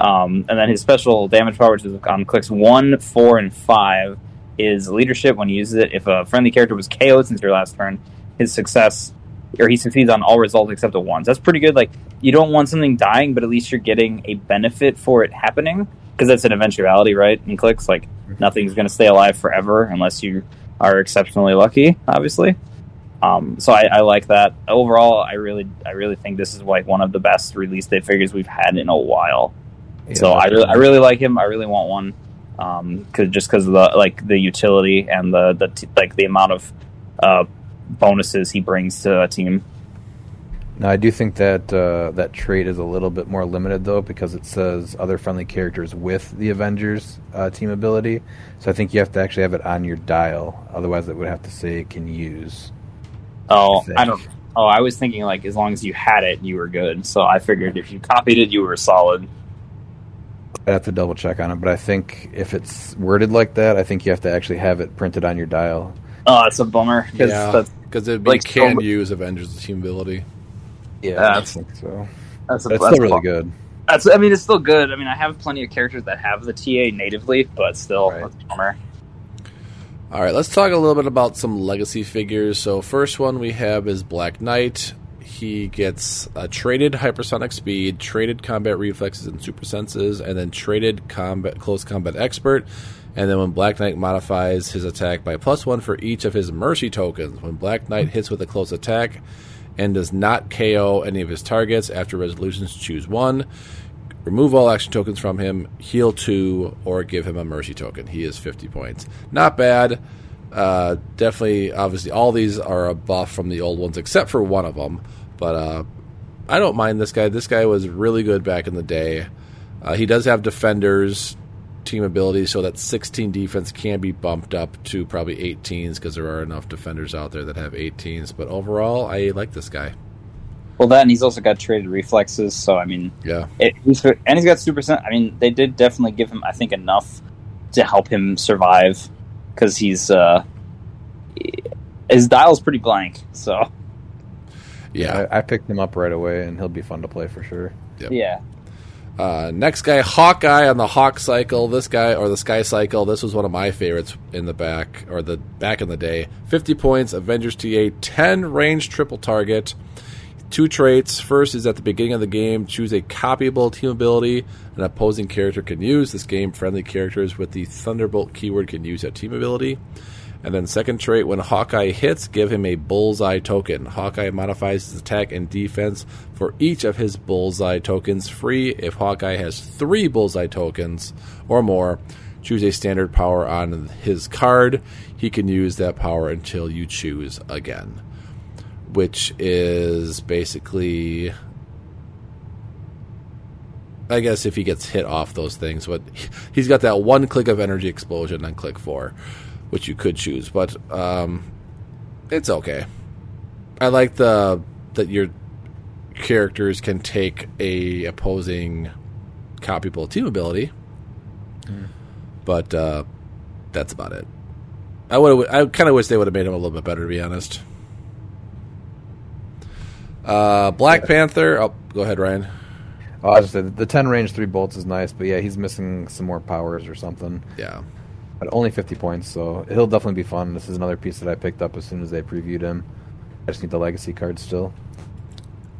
Um, and then his special damage power, which is on clicks one, four, and five, is leadership. When he uses it, if a friendly character was KO'd since your last turn, his success or he succeeds on all results except the ones. That's pretty good. Like you don't want something dying, but at least you're getting a benefit for it happening because that's an eventuality, right? In clicks, like nothing's going to stay alive forever unless you are exceptionally lucky, obviously. Um, so I, I like that. Overall, I really, I really think this is like one of the best release date figures we've had in a while. so I really, I really like him. I really want one. Um, cause just because of the like the utility and the the t- like the amount of uh, bonuses he brings to a team. Now, I do think that uh, that trait is a little bit more limited, though, because it says other friendly characters with the Avengers uh, team ability. So I think you have to actually have it on your dial. Otherwise, it would have to say it can use. Oh, I. I don't. Oh, I was thinking like as long as you had it, you were good. So I figured if you copied it, you were solid. I'd have to double check on it, but I think if it's worded like that, I think you have to actually have it printed on your dial. Oh, that's a bummer. 'cause Yeah, that's, because it like, can so- use Avengers team ability. Yeah, I think so. that's, a, But it's that's still really good. That's. I mean, it's still good. I mean, I have plenty of characters that have the TA natively, but still, Right. that's a bummer. All right, let's talk a little bit about some legacy figures. So, first one we have is Black Knight. He gets a traded hypersonic speed, traded combat reflexes and super senses, and then traded combat close combat expert. And then when Black Knight modifies his attack by plus one for each of his mercy tokens, when Black Knight hits with a close attack and does not KO any of his targets after resolutions, choose one. Remove all action tokens from him, heal two, or give him a mercy token. He is 50 points. Not bad. Uh, definitely, obviously, all these are a buff from the old ones, except for one of them. But uh, I don't mind this guy. This guy was really good back in the day. Uh, he does have defenders team ability, so that 16 defense can be bumped up to probably 18s because there are enough defenders out there that have 18s. But overall, I like this guy. Well, that and he's also got traded reflexes. So I mean, Yeah. it, he's, and he's got super. Sen- I mean, they did definitely give him, I think, enough to help him survive because he's uh, his dial's pretty blank. So Yeah. I, I picked him up right away, and he'll be fun to play for sure. Yep. yeah, Uh, next guy, Hawkeye on the Hawk Cycle. This guy, or the Sky Cycle, this was one of my favorites in the back, or the back in the day. 50 points, Avengers TA, 10 range triple target. Two traits. First is at the beginning of the game, choose a copyable team ability an opposing character can use. This game, friendly characters with the Thunderbolt keyword can use that team ability. And then second trait, when Hawkeye hits, give him a bullseye token. Hawkeye modifies his attack and defense for each of his bullseye tokens free. If Hawkeye has three bullseye tokens or more, choose a standard power on his card. He can use that power until you choose again. Which is basically I guess if he gets hit off those things, but [laughs] he's got that one click of energy explosion on click four, which you could choose, but um, it's okay. I like the that your characters can take a opposing copyable team ability, but uh, that's about it. I would I kind of wish they would have made him a little bit better, to be honest. Uh, Black Panther. Oh, go ahead, Ryan. Oh, I just said the ten range three bolts is nice, but yeah, he's missing some more powers or something. Yeah. But only fifty points, so he'll definitely be fun. This is another piece that I picked up as soon as they previewed him. I just need the legacy card still.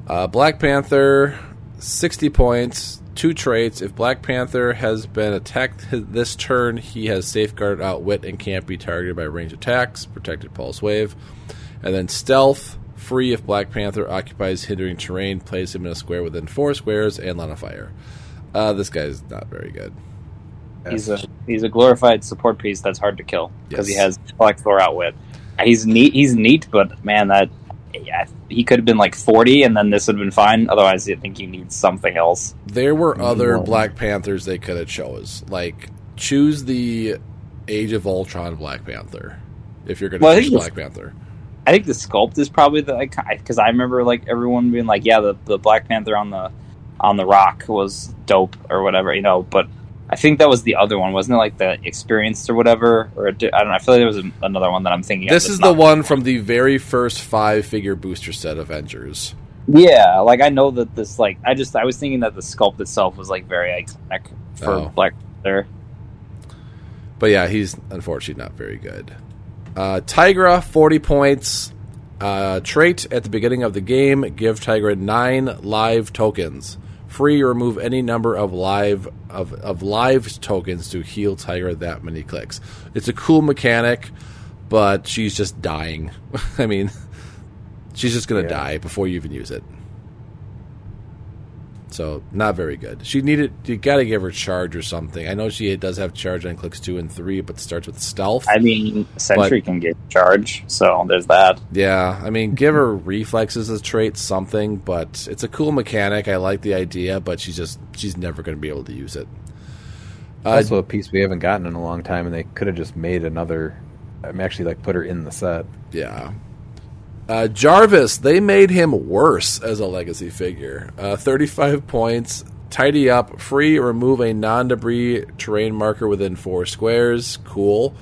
Uh, Black Panther, 60 points, two traits. If Black Panther has been attacked this turn, he has Safeguard Outwit and can't be targeted by range attacks, Protected Pulse Wave. And then Stealth, free if Black Panther occupies hindering terrain, place him in a square within four squares, and line of fire. Uh, this guy's not very good. He's a he's a glorified support piece that's hard to kill because he Yes. has flex or outwit. He's neat. He's neat, but man, that yeah, he could have been like forty, and then this would have been fine. Otherwise, I think he needs something else. There were mm-hmm. other No. Black Panthers they could have chose. Like, choose the Age of Ultron Black Panther if you're going to Well, choose Black Panther. I think the sculpt is probably the like because I remember like everyone being like, yeah, the, the Black Panther on the on the Rock was dope or whatever, you know. But I think that was the other one, wasn't it? Like the Experienced or whatever, or I don't know. I feel like there was another one that I'm thinking. This is the one from the very first five figure booster set Avengers. Yeah, like I know that this. Like I just I was thinking that the sculpt itself was like very iconic for Oh. Black Panther. But yeah, he's unfortunately not very good. Uh, Tigra, 40 points. Uh, trait at the beginning of the game give Tigra nine live tokens. Free, remove any number of live of, of live tokens to heal Tigra that many clicks. It's a cool mechanic, but she's just dying. [laughs] I mean, she's just gonna Yeah. die before you even use it. So not very good. She needed you got to give her charge or something. I know she does have charge on clicks two and three, but starts with stealth. I mean, Sentry can get charge, so there's that. yeah, I mean, give her reflexes as a trait, something. But it's a cool mechanic. I like the idea, but she's just she's never going to be able to use it. Uh, also a piece we haven't gotten in a long time, and they could have just made another. I'm actually like put her in the set. Yeah. Uh, Jarvis, they made him worse as a legacy figure. Uh, 35 points, tidy up, free, remove a non debris terrain marker within four squares. Cool.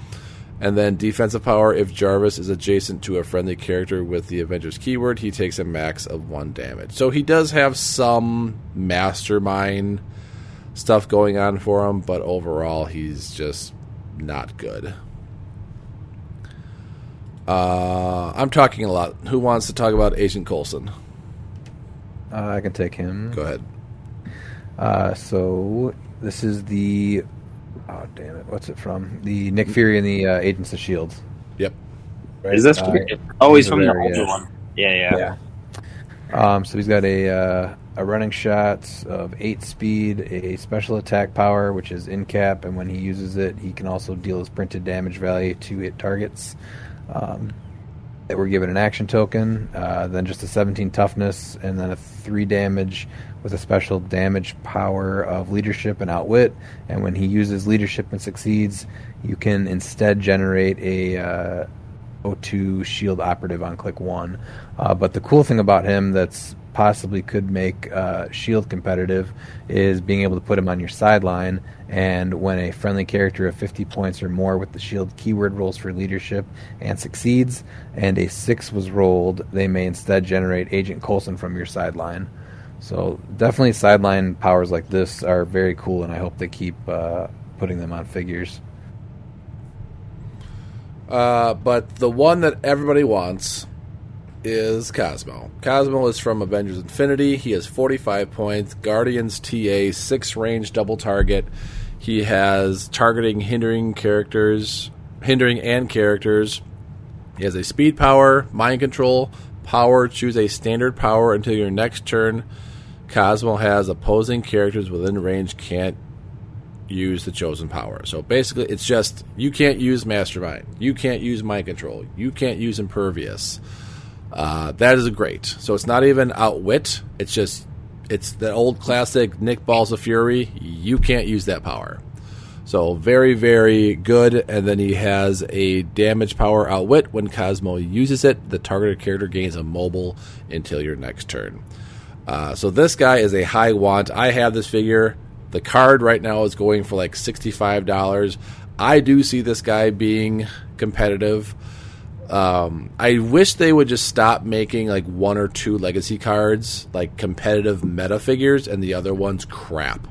And then defensive power if Jarvis is adjacent to a friendly character with the Avengers keyword, he takes a max of one damage. So he does have some mastermind stuff going on for him, but overall, he's just not good. Uh, I'm talking a lot. Who wants to talk about Agent Coulson? Uh, I can take him. Go ahead. Uh, so this is the. Oh damn it! What's it from? The Nick Fury and the uh, Agents of Shield. Yep. Is this? Uh, oh, he's from the very, older uh, one. Yeah, yeah. Yeah. Um, so he's got a uh, a running shot of eight speed, a special attack power, which is in cap, and when he uses it, he can also deal his printed damage value to hit targets. Um, that were given an action token, uh, then just a 17 toughness, and then a three damage with a special damage power of leadership and outwit. And when he uses leadership and succeeds, you can instead generate a uh, O2 shield operative on click one. Uh, but the cool thing about him that's possibly could make uh, shield competitive is being able to put him on your sideline. And when a friendly character of 50 points or more with the shield keyword rolls for leadership and succeeds, and a six was rolled, they may instead generate Agent Coulson from your sideline. So definitely sideline powers like this are very cool, and I hope they keep uh, putting them on figures. Uh, but the one that everybody wants is Cosmo. Cosmo is from Avengers Infinity. He has 45 points, Guardians TA, 6 range double target. He has targeting hindering characters, hindering and characters. He has a speed power, mind control, power, choose a standard power until your next turn. Cosmo has opposing characters within range can't use the chosen power. So basically, it's just you can't use Mastermind, you can't use Mind Control, you can't use Impervious. Uh, that is great. So it's not even outwit. It's just it's the old classic Nick Balls of Fury. You can't use that power. So very very good. And then he has a damage power outwit. When Cosmo uses it, the targeted character gains a mobile until your next turn. Uh, so this guy is a high want. I have this figure. The card right now is going for like sixty-five dollars. I do see this guy being competitive. Um, I wish they would just stop making like one or two legacy cards, like competitive meta figures, and the other ones crap.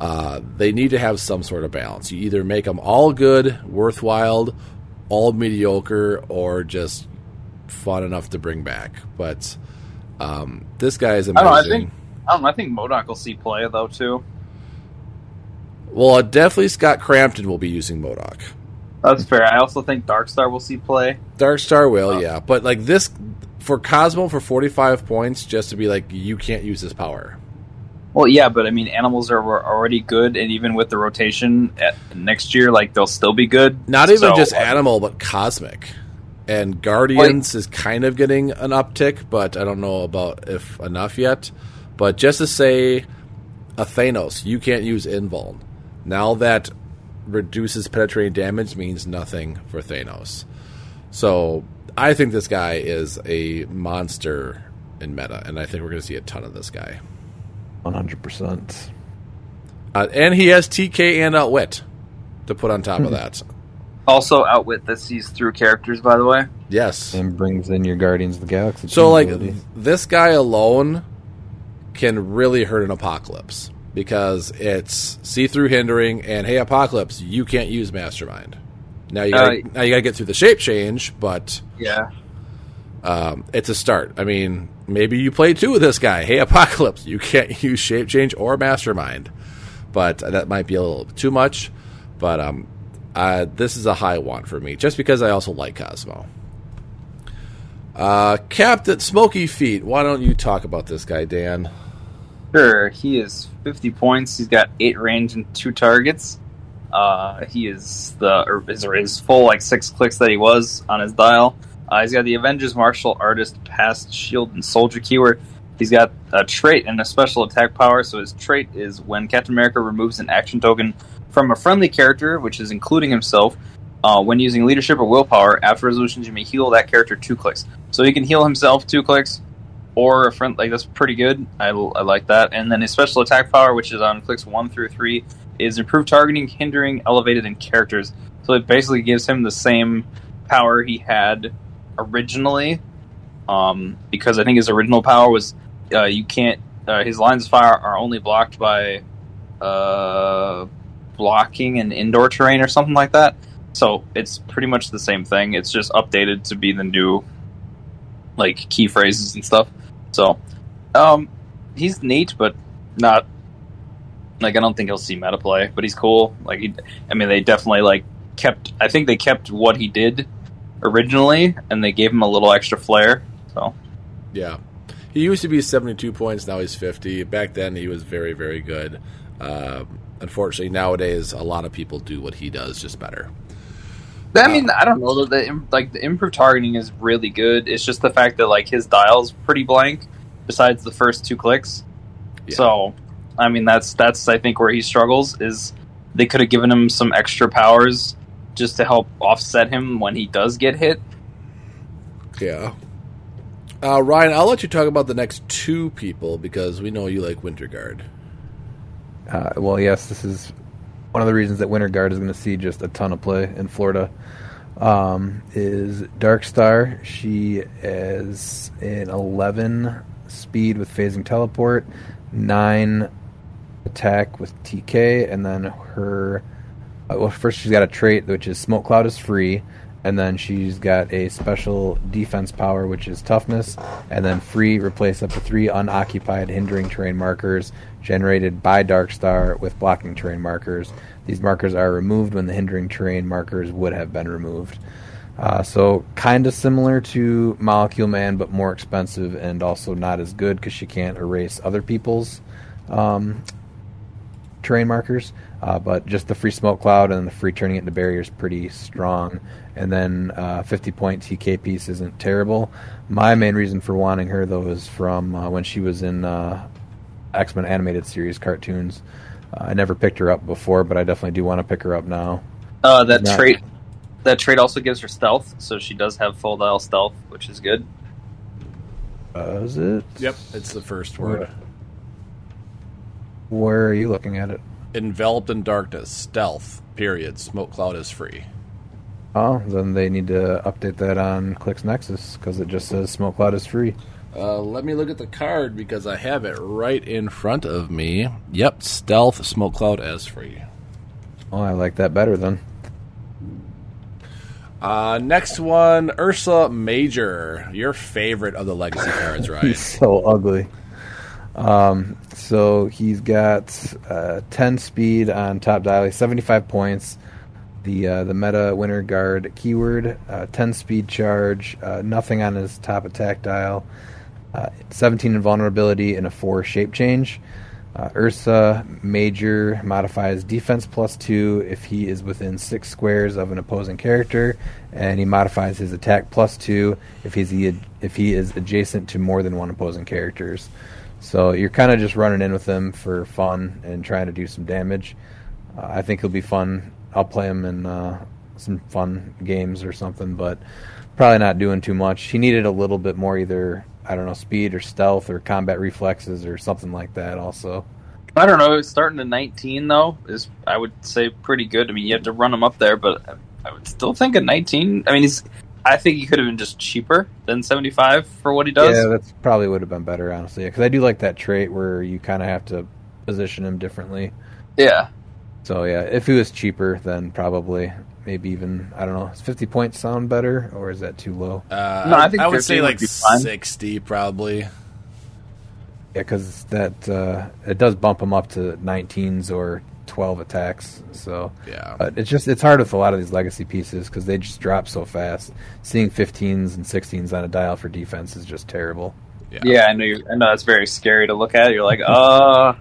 Uh, they need to have some sort of balance. You either make them all good, worthwhile, all mediocre, or just fun enough to bring back. But um, this guy is I amazing. don't know. I think I know. I think MODOK will see play though too. Well, uh, definitely Scott Crampton will be using MODOK. That's fair. I also think Darkstar will see play. Dark Star will, yeah, but like this for Cosmo for forty five points, just to be like you can't use this power. Well, yeah, but I mean, animals are already good, and even with the rotation at next year, like they'll still be good. Not even So, just uh, animal, but cosmic. And Guardians is kind of getting an uptick, but I don't know about if enough yet. But just to say, a Thanos, you can't use Invuln. Now that reduces penetrating damage means nothing for Thanos. So I think this guy is a monster in meta, and I think we're going to see a ton of this guy. One hundred percent. Uh, and he has TK and Outwit to put on top of that. Also, Outwit that sees through characters, by the way. Yes. And brings in your Guardians of the Galaxy. So, like, ability. this guy alone can really hurt an Apocalypse because it's see through hindering, and hey, Apocalypse, you can't use Mastermind. Now you gotta, Uh, now you got to get through the shape change, but Yeah. um, it's a start. I mean, maybe you play two with this guy. Hey, Apocalypse, you can't [laughs] use shape change or Mastermind, but that might be a little too much. But um, uh, this is a high one for me, just because I also like Cosmo. Uh, Captain Smoky Feet. Why don't you talk about this guy, Dan? Sure, he is 50 points. He's got eight range and two targets. Uh, he is the or his, or his full like six clicks that he was on his dial. Uh, he's got the Avengers Martial Artist Past Shield and Soldier keyword. He's got a trait and a special attack power. So his trait is when Captain America removes an action token from a friendly character, which is including himself. Uh, when using leadership or willpower, after resolutions, you may heal that character two clicks. So he can heal himself two clicks, or a friend like that's pretty good. I, I like that. And then his special attack power, which is on clicks one through three, is improved targeting, hindering, elevated, and characters. So it basically gives him the same power he had originally. Um, because I think his original power was uh, you can't. Uh, his lines of fire are only blocked by uh, blocking an indoor terrain or something like that. So it's pretty much the same thing. It's just updated to be the new like key phrases and stuff. So, um, he's neat, but not like I don't think he'll see meta play. But he's cool. Like, he, I mean, they definitely like kept. I think they kept what he did originally, and they gave him a little extra flair. So, Yeah. He used to be 72 points, now he's 50. Back then, he was very, very good. Um, unfortunately, nowadays, a lot of people do what he does, just better. I mean, I don't know. The, the like the improved targeting is really good. It's just the fact that like his dial's pretty blank, besides the first two clicks. Yeah. So, I mean, that's that's I think where he struggles is they could have given him some extra powers just to help offset him when he does get hit. Yeah. Uh, Ryan, I'll let you talk about the next two people because we know you like Winter Guard. Uh, well, yes, this is one of the reasons that Winter Guard is going to see just a ton of play in Florida. Um, is Dark Star? She is an 11 speed with phasing teleport, nine attack with TK, and then her. uh, Well, first she's got a trait which is Smoke Cloud is free, and then she's got a special defense power which is toughness, and then free replace up to three unoccupied hindering terrain markers generated by Darkstar with blocking terrain markers. These markers are removed when the hindering terrain markers would have been removed. Uh, so kind of similar to Molecule Man, but more expensive and also not as good because she can't erase other people's um, terrain markers. Uh, but just the free smoke cloud and the free turning it into barriers pretty strong. And then uh, 50 point TK piece isn't terrible. My main reason for wanting her though is from uh, when she was in uh, X Men animated series cartoons. Uh, I never picked her up before, but I definitely do want to pick her up now. Uh, that Not- trait that trait also gives her stealth, so she does have full dial stealth, which is good. Does it? Yep, it's the first word. Where are you looking at it? Enveloped in darkness, stealth, period. Smoke cloud is free. Oh, then they need to update that on Clicks Nexus because it just says Smoke Cloud is free. Uh, let me look at the card because I have it right in front of me. Yep, stealth, smoke cloud as free. Oh, I like that better then. Uh, next one, Ursa Major, your favorite of the legacy cards, [laughs] right? He's right? so ugly. Um, so he's got uh, 10 speed on top dial, 75 points. The uh, the meta winter guard keyword, uh, 10 speed charge, uh, nothing on his top attack dial, uh, 17 invulnerability, and a 4 shape change. Ursa Major modifies defense plus 2 if he is within 6 squares of an opposing character, and he modifies his attack plus 2 if he's if he is adjacent to more than one opposing characters. So you're kind of just running in with him for fun and trying to do some damage. Uh, I think he'll be fun. I'll play him in uh, some fun games or something, but probably not doing too much. He needed a little bit more either I don't know speed or stealth or combat reflexes or something like that. Also, I don't know. Starting to 19 though is I would say pretty good. I mean, you have to run him up there, but I- would still think a 19. I mean, he's. I think he could have been just cheaper than 75 for what he does. yeah, that's probably would have been better honestly. Because I do like that trait where you kind of have to position him differently. yeah. So yeah, if he was cheaper, then probably maybe even I don't know. Does fifty points sound better, or is that too low? Uh, No, I think I would say would like be sixty probably. Yeah, because that uh, it does bump him up to 19s or 12 attacks. So Yeah. but it's just it's hard with a lot of these legacy pieces because they just drop so fast. Seeing 15s and 16s on a dial for defense is just terrible. Yeah, I know. You, I know that's very scary to look at. You're like, uh,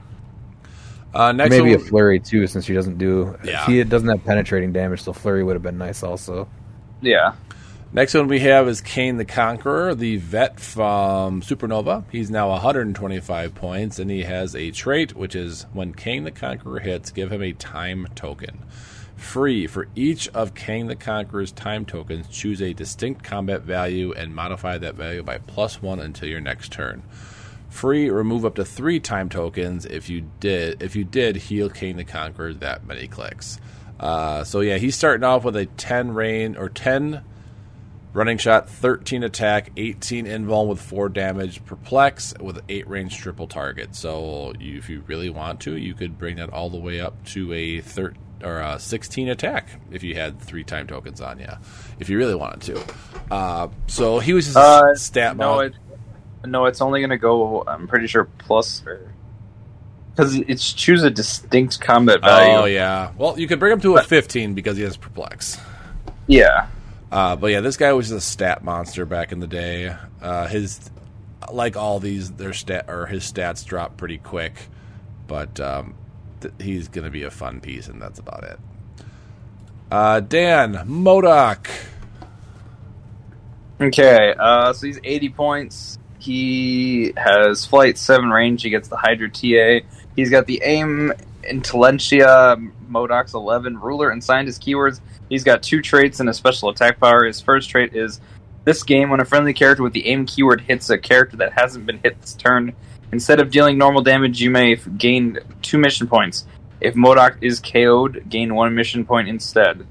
Uh, next Maybe a flurry too, since she doesn't do. Yeah. He doesn't have penetrating damage, so flurry would have been nice also. yeah. Next one we have is Kang the Conqueror, the vet from Supernova. He's now 125 points, and he has a trait which is when Kang the Conqueror hits, give him a time token. Free for each of Kang the Conqueror's time tokens, choose a distinct combat value and modify that value by plus one until your next turn. Free, remove up to three time tokens. If you did, if you did, heal Kang the Conqueror that many clicks. Uh, so yeah, he's starting off with a ten rain or ten running shot, thirteen attack, eighteen invuln with four damage, perplex with eight range triple target. So you, if you really want to, you could bring that all the way up to a thir- or a sixteen attack if you had three time tokens on you, if you really wanted to. Uh, so he was just a Uh, stat no, mod. it, no, it's only going to go. I'm pretty sure plus or because it's choose a distinct combat value. Oh yeah. Well, you could bring him to a 15 because he has perplex. yeah. Uh, but yeah, this guy was a stat monster back in the day. Uh, his like all these, their stat or his stats drop pretty quick, but um, th- he's going to be a fun piece, and that's about it. Uh, Dan MODOK. Okay, uh, so he's 80 points. He has flight 7 range. He gets the Hydra TA. He's got the aim, intelligentsia, MODOK's 11, ruler, and Scientist keywords. He's got two traits and a special attack power. His first trait is this game, when a friendly character with the aim keyword hits a character that hasn't been hit this turn, instead of dealing normal damage, you may gain two mission points. If MODOK is KO'd, gain one mission point instead.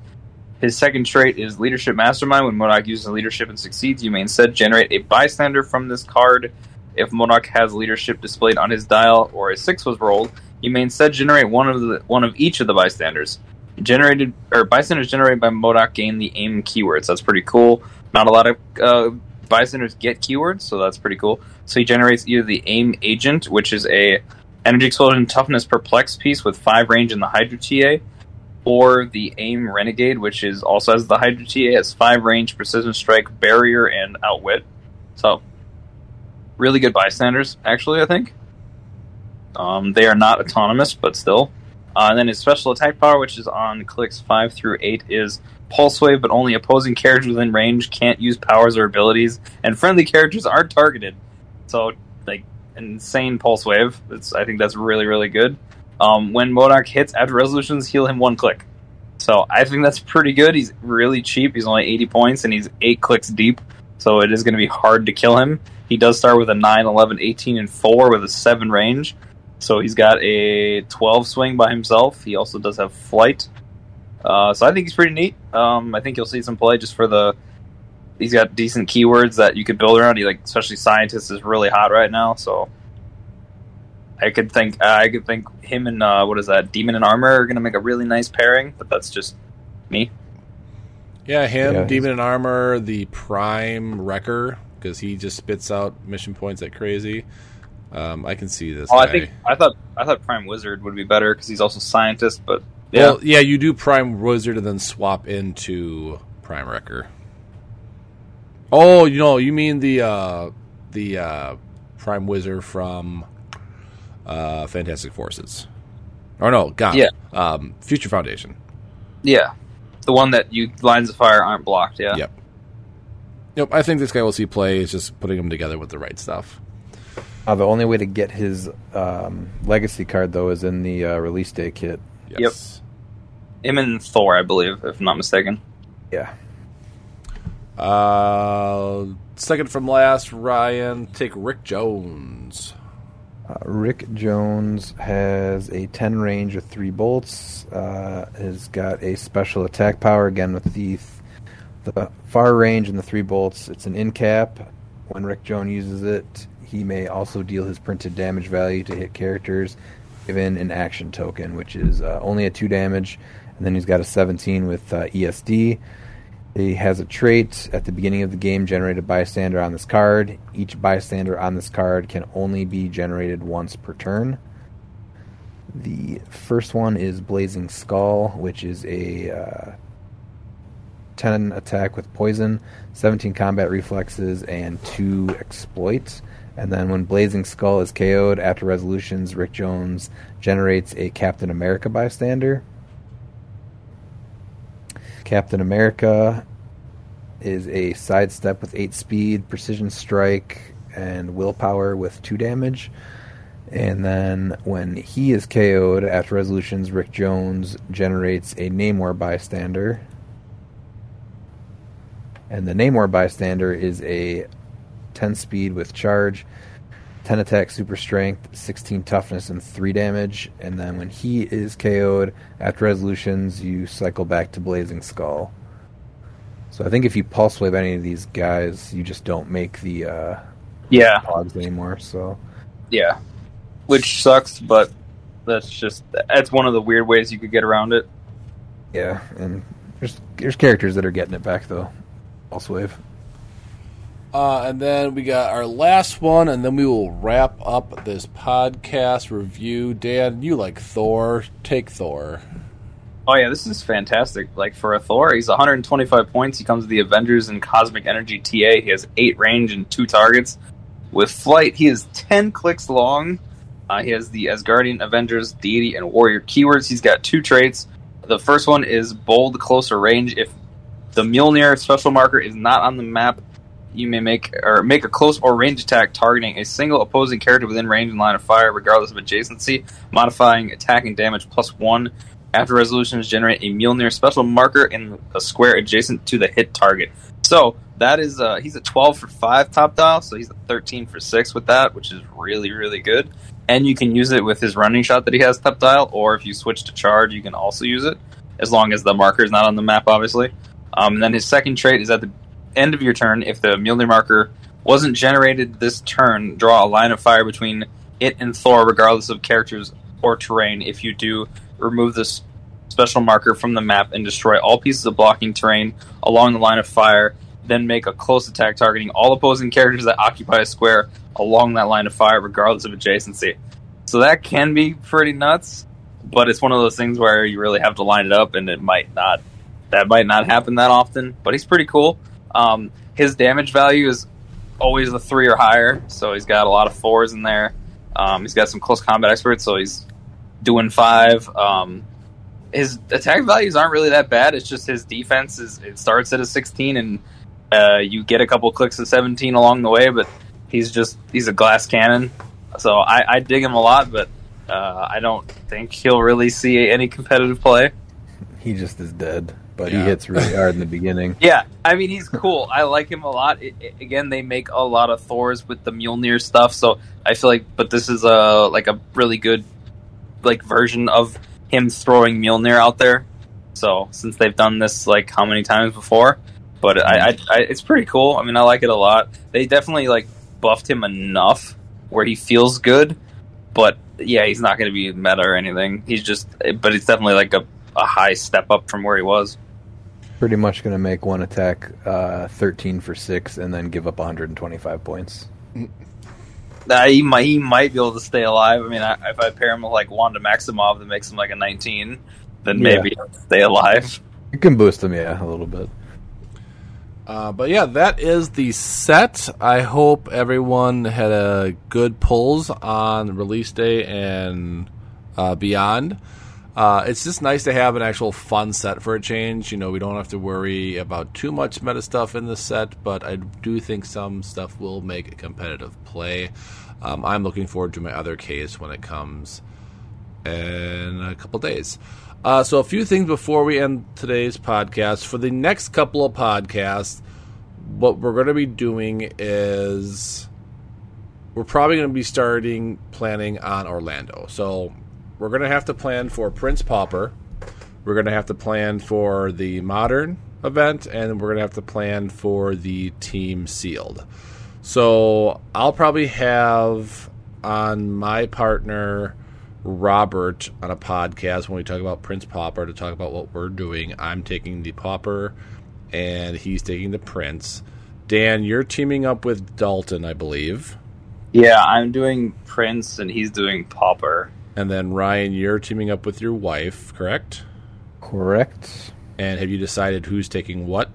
His second trait is Leadership Mastermind. When MODOK uses leadership and succeeds, you may instead generate a bystander from this card. If MODOK has leadership displayed on his dial or a six was rolled, you may instead generate one of the one of each of the bystanders. Generated or bystanders generated by MODOK gain the aim keywords. That's pretty cool. Not a lot of uh, bystanders get keywords, so that's pretty cool. So he generates either the aim agent, which is a energy explosion toughness perplex piece with five range in the Hydra TA, or the AIM Renegade, which is also has the Hydra TA, has five range, precision strike, barrier, and outwit. So, really good bystanders, actually. I think um, they are not autonomous, but still. Uh, and then his special attack power, which is on clicks five through eight, is Pulse Wave, but only opposing characters within range can't use powers or abilities, and friendly characters aren't targeted. So, like insane Pulse Wave. It's, I think that's really really good. Um, when MODOK hits after resolutions, heal him one click. So I think that's pretty good. He's really cheap. He's only 80 points and he's 8 clicks deep. So it is going to be hard to kill him. He does start with a 9, 11, 18, and 4 with a 7 range. So he's got a 12 swing by himself. He also does have flight. Uh, so I think he's pretty neat. Um, I think you'll see some play just for the. He's got decent keywords that you could build around. He like, especially scientist is really hot right now. So I could think uh, I could think him and uh, what is that Demon and Armor are going to make a really nice pairing, but that's just me. Yeah, him, Yeah, Demon and Armor, the Prime Wrecker, because he just spits out mission points like crazy. Um, I can see this. Oh, I think I thought I thought Prime Wizard would be better because he's also scientist. But yeah, Well, yeah, you do Prime Wizard and then swap into Prime Wrecker. Oh, you know, you mean the uh, the uh, Prime Wizard from uh, Fantastic Forces? Or no, God, Yeah. um, Future Foundation. yeah, the one that you lines of fire aren't blocked. Yeah, Yep. Yep, I think this guy will see play. Is just putting them together with the right stuff. Uh, the only way to get his um, legacy card though is in the uh, release day kit. Yes. him and Thor, I believe, if I'm not mistaken. Yeah, Uh, second from last, Ryan, take Rick Jones. Uh, Rick Jones has a 10 range with three bolts. Uh, has got a special attack power again with the the far range and the three bolts. It's an in cap. When Rick Jones uses it, he may also deal his printed damage value to hit characters, given an action token, which is uh, only a two damage. And then he's got a 17 with uh, ESD. He has a trait at the beginning of the game generated bystander on this card. Each bystander on this card can only be generated once per turn. The first one is Blazing Skull, which is a uh, 10 attack with poison, 17 combat reflexes, and 2 exploits. And then when Blazing Skull is KO'd after resolutions, Rick Jones generates a Captain America bystander. Captain America is a sidestep with 8 speed, precision strike, and willpower with 2 damage. And then when he is KO'd after resolutions, Rick Jones generates a Namor bystander. And the Namor bystander is a 10 speed with charge, 10 attack, super strength, 16 toughness, and 3 damage. And then when he is KO'd after resolutions, you cycle back to Blazing Skull. So I think if you pulse wave any of these guys, you just don't make the uh, Yeah, pods anymore. So yeah, which sucks, but that's just that's one of the weird ways you could get around it. yeah, and there's there's characters that are getting it back though. Pulse wave. Uh, and then we got our last one, and then we will wrap up this podcast review. Dan, you like Thor? Take Thor. Oh yeah, this is fantastic. Like for a Thor, he's 125 points. He comes with the Avengers and Cosmic Energy TA. He has eight range and two targets. With flight, he is 10 clicks long. Uh, he has the Asgardian Avengers, Deity, and Warrior keywords. He's got two traits. The first one is bold closer range. If the Mjolnir special marker is not on the map, you may make or make a close or range attack targeting a single opposing character within range and line of fire, regardless of adjacency, modifying attacking damage plus one. After resolutions, generate a Mjolnir special marker in a square adjacent to the hit target. So that is uh, he's a 12 for five top dial, so he's a 13 for six with that, which is really really good. And you can use it with his running shot that he has top dial, or if you switch to charge, you can also use it as long as the marker is not on the map, obviously. Um, and then his second trait is at the end of your turn, if the Mjolnir marker wasn't generated this turn, draw a line of fire between it and Thor, regardless of characters or terrain. If you do, remove this special marker from the map and destroy all pieces of blocking terrain along the line of fire. Then make a close attack targeting all opposing characters that occupy a square along that line of fire, regardless of adjacency. So that can be pretty nuts, but it's one of those things where you really have to line it up, and it might not. That might not happen that often, but he's pretty cool. Um, his damage value is always the three or higher, so he's got a lot of fours in there. Um, he's got some close combat experts, so he's doing five. Um, his attack values aren't really that bad. It's just his defense is it starts at a 16, and uh, you get a couple clicks of 17 along the way. But he's just he's a glass cannon, so I, I dig him a lot. But uh, I don't think he'll really see any competitive play. He just is dead, but Yeah. he hits really hard in the beginning. [laughs] Yeah, I mean he's cool. I like him a lot. It, it- again, they make a lot of Thors with the Mjolnir stuff, so I feel like, but this is a like a really good like version of him throwing Mjolnir out there. So since they've done this like how many times before, but I, I, I it's pretty cool. I mean, I like it a lot. They definitely like buffed him enough where he feels good, but yeah, he's not going to be meta or anything. He's just, but it's definitely like a, a high step up from where he was. Pretty much going to make one attack uh, 13 for 6 and then give up 125 points. Uh, he might he might be able to stay alive. I mean, I, if I pair him with like Wanda Maximoff that makes him like a 19, then Yeah. maybe he'll stay alive. You can boost him, yeah, a little bit. Uh, but yeah, that is the set. I hope everyone had a good pulls on release day and uh, beyond. Uh, it's just nice to have an actual fun set for a change. You know, we don't have to worry about too much meta stuff in the set, but I do think some stuff will make a competitive play. Um, I'm looking forward to my other case when it comes in a couple days. Uh, so, a few things before we end today's podcast. For the next couple of podcasts, what we're going to be doing is we're probably going to be starting planning on Orlando. So we're going to have to plan for Prince Pauper. We're going to have to plan for the modern event, and we're going to have to plan for the team sealed. So I'll probably have on my partner Robert on a podcast when we talk about Prince Pauper to talk about what we're doing. I'm taking the Pauper, and he's taking the Prince. Dan, you're teaming up with Dalton, I believe. Yeah, I'm doing Prince and he's doing Pauper. And then Ryan, you're teaming up with your wife, correct? Correct. And have you decided who's taking what?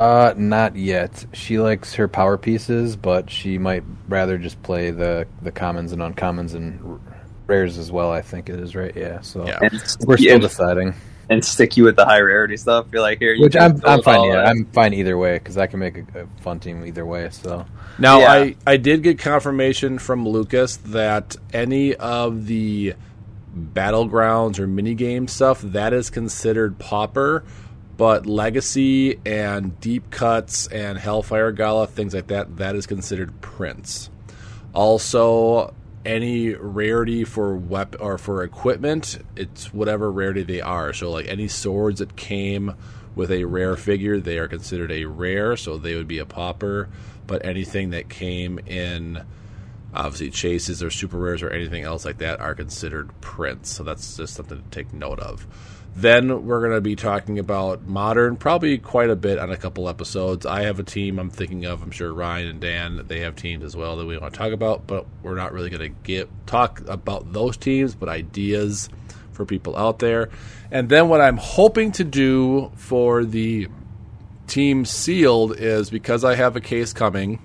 Uh, not yet. She likes her power pieces, but she might rather just play the the commons and uncommons and r- rares as well. I think it is right. Yeah. So Yeah. We're still and, deciding. And stick you with the high rarity stuff. You're like, here, you Which I'm I'm fine. Yeah. I'm fine either way because I can make a, a fun team either way. So Now, Yeah. I, I did get confirmation from Lucas that any of the battlegrounds or minigame stuff, that is considered pauper. but Legacy and Deep Cuts and Hellfire Gala, things like that, that is considered Prince. Also, any rarity for wep- or for equipment, it's whatever rarity they are. So, like any swords that came with a rare figure, they are considered a rare, so they would be a pauper. But anything that came in, obviously chases or super rares or anything else like that, are considered Prince. So that's just something to take note of. Then we're going to be talking about modern, probably quite a bit on a couple episodes. I have a team I'm thinking of. I'm sure Ryan and Dan they have teams as well that we want to talk about, but we're not really going to get talk about those teams, but ideas for people out there. And then what I'm hoping to do for the team sealed is because I have a case coming,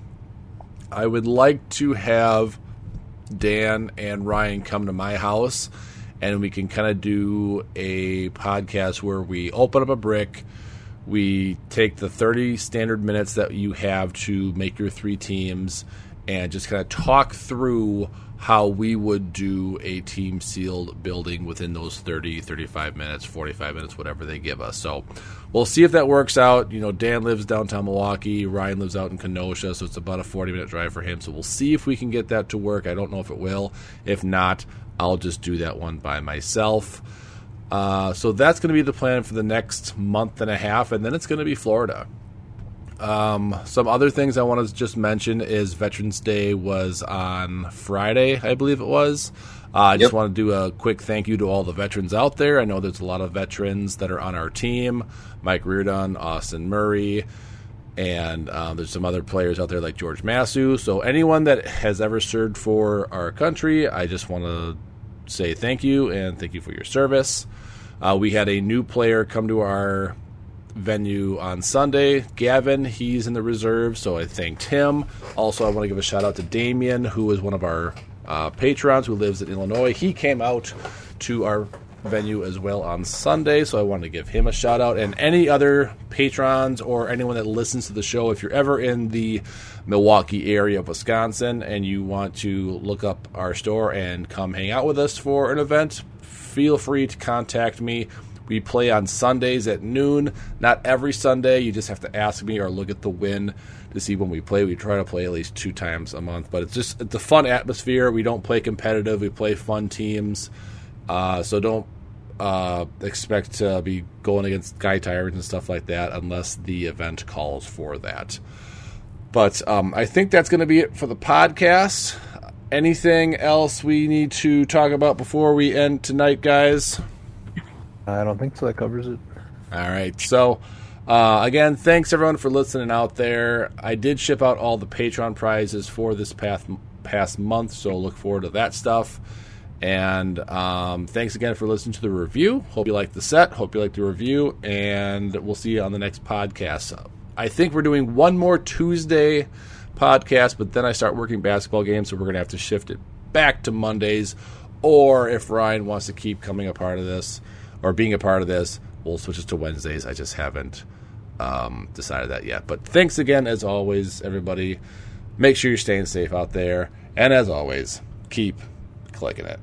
I would like to have Dan and Ryan come to my house and we can kind of do a podcast where we open up a brick. We take the 30 standard minutes that you have to make your three teams and just kind of talk through how we would do a team sealed building within those 30, 35 minutes, 45 minutes, whatever they give us. So we'll see if that works out. You know, Dan lives downtown Milwaukee, Ryan lives out in Kenosha, so it's about a 40 minute drive for him. So we'll see if we can get that to work. I don't know if it will. If not, I'll just do that one by myself. Uh, so that's going to be the plan for the next month and a half, and then it's going to be Florida. Um, some other things I want to just mention is Veterans Day was on Friday, I believe it was. Uh, I just want to do a quick thank you to all the veterans out there. I know there's a lot of veterans that are on our team Mike Reardon, Austin Murray, and uh, there's some other players out there like George Massue. So, anyone that has ever served for our country, I just want to say thank you and thank you for your service. Uh, we had a new player come to our venue on Sunday. Gavin, he's in the reserve, so I thanked him. Also, I want to give a shout out to Damien, who is one of our uh, patrons who lives in Illinois. He came out to our venue as well on Sunday, so I wanted to give him a shout out. And any other patrons or anyone that listens to the show, if you're ever in the Milwaukee area of Wisconsin and you want to look up our store and come hang out with us for an event, feel free to contact me. We play on Sundays at noon. Not every Sunday. You just have to ask me or look at the win to see when we play. We try to play at least two times a month, but it's just it's a fun atmosphere. We don't play competitive. We play fun teams. Uh, so don't uh, expect to be going against guy tyrants and stuff like that unless the event calls for that. But um, I think that's going to be it for the podcast. Anything else we need to talk about before we end tonight, guys? I don't think so. That covers it. All right. So, uh, again, thanks everyone for listening out there. I did ship out all the Patreon prizes for this past past month, so look forward to that stuff. And um, thanks again for listening to the review. Hope you liked the set. Hope you liked the review, and we'll see you on the next podcast. I think we're doing one more Tuesday podcast, but then I start working basketball games, so we're going to have to shift it back to Mondays. Or if Ryan wants to keep coming a part of this or being a part of this, we'll switch it to Wednesdays. I just haven't um, decided that yet. But thanks again, as always, everybody. Make sure you're staying safe out there. And as always, keep clicking it.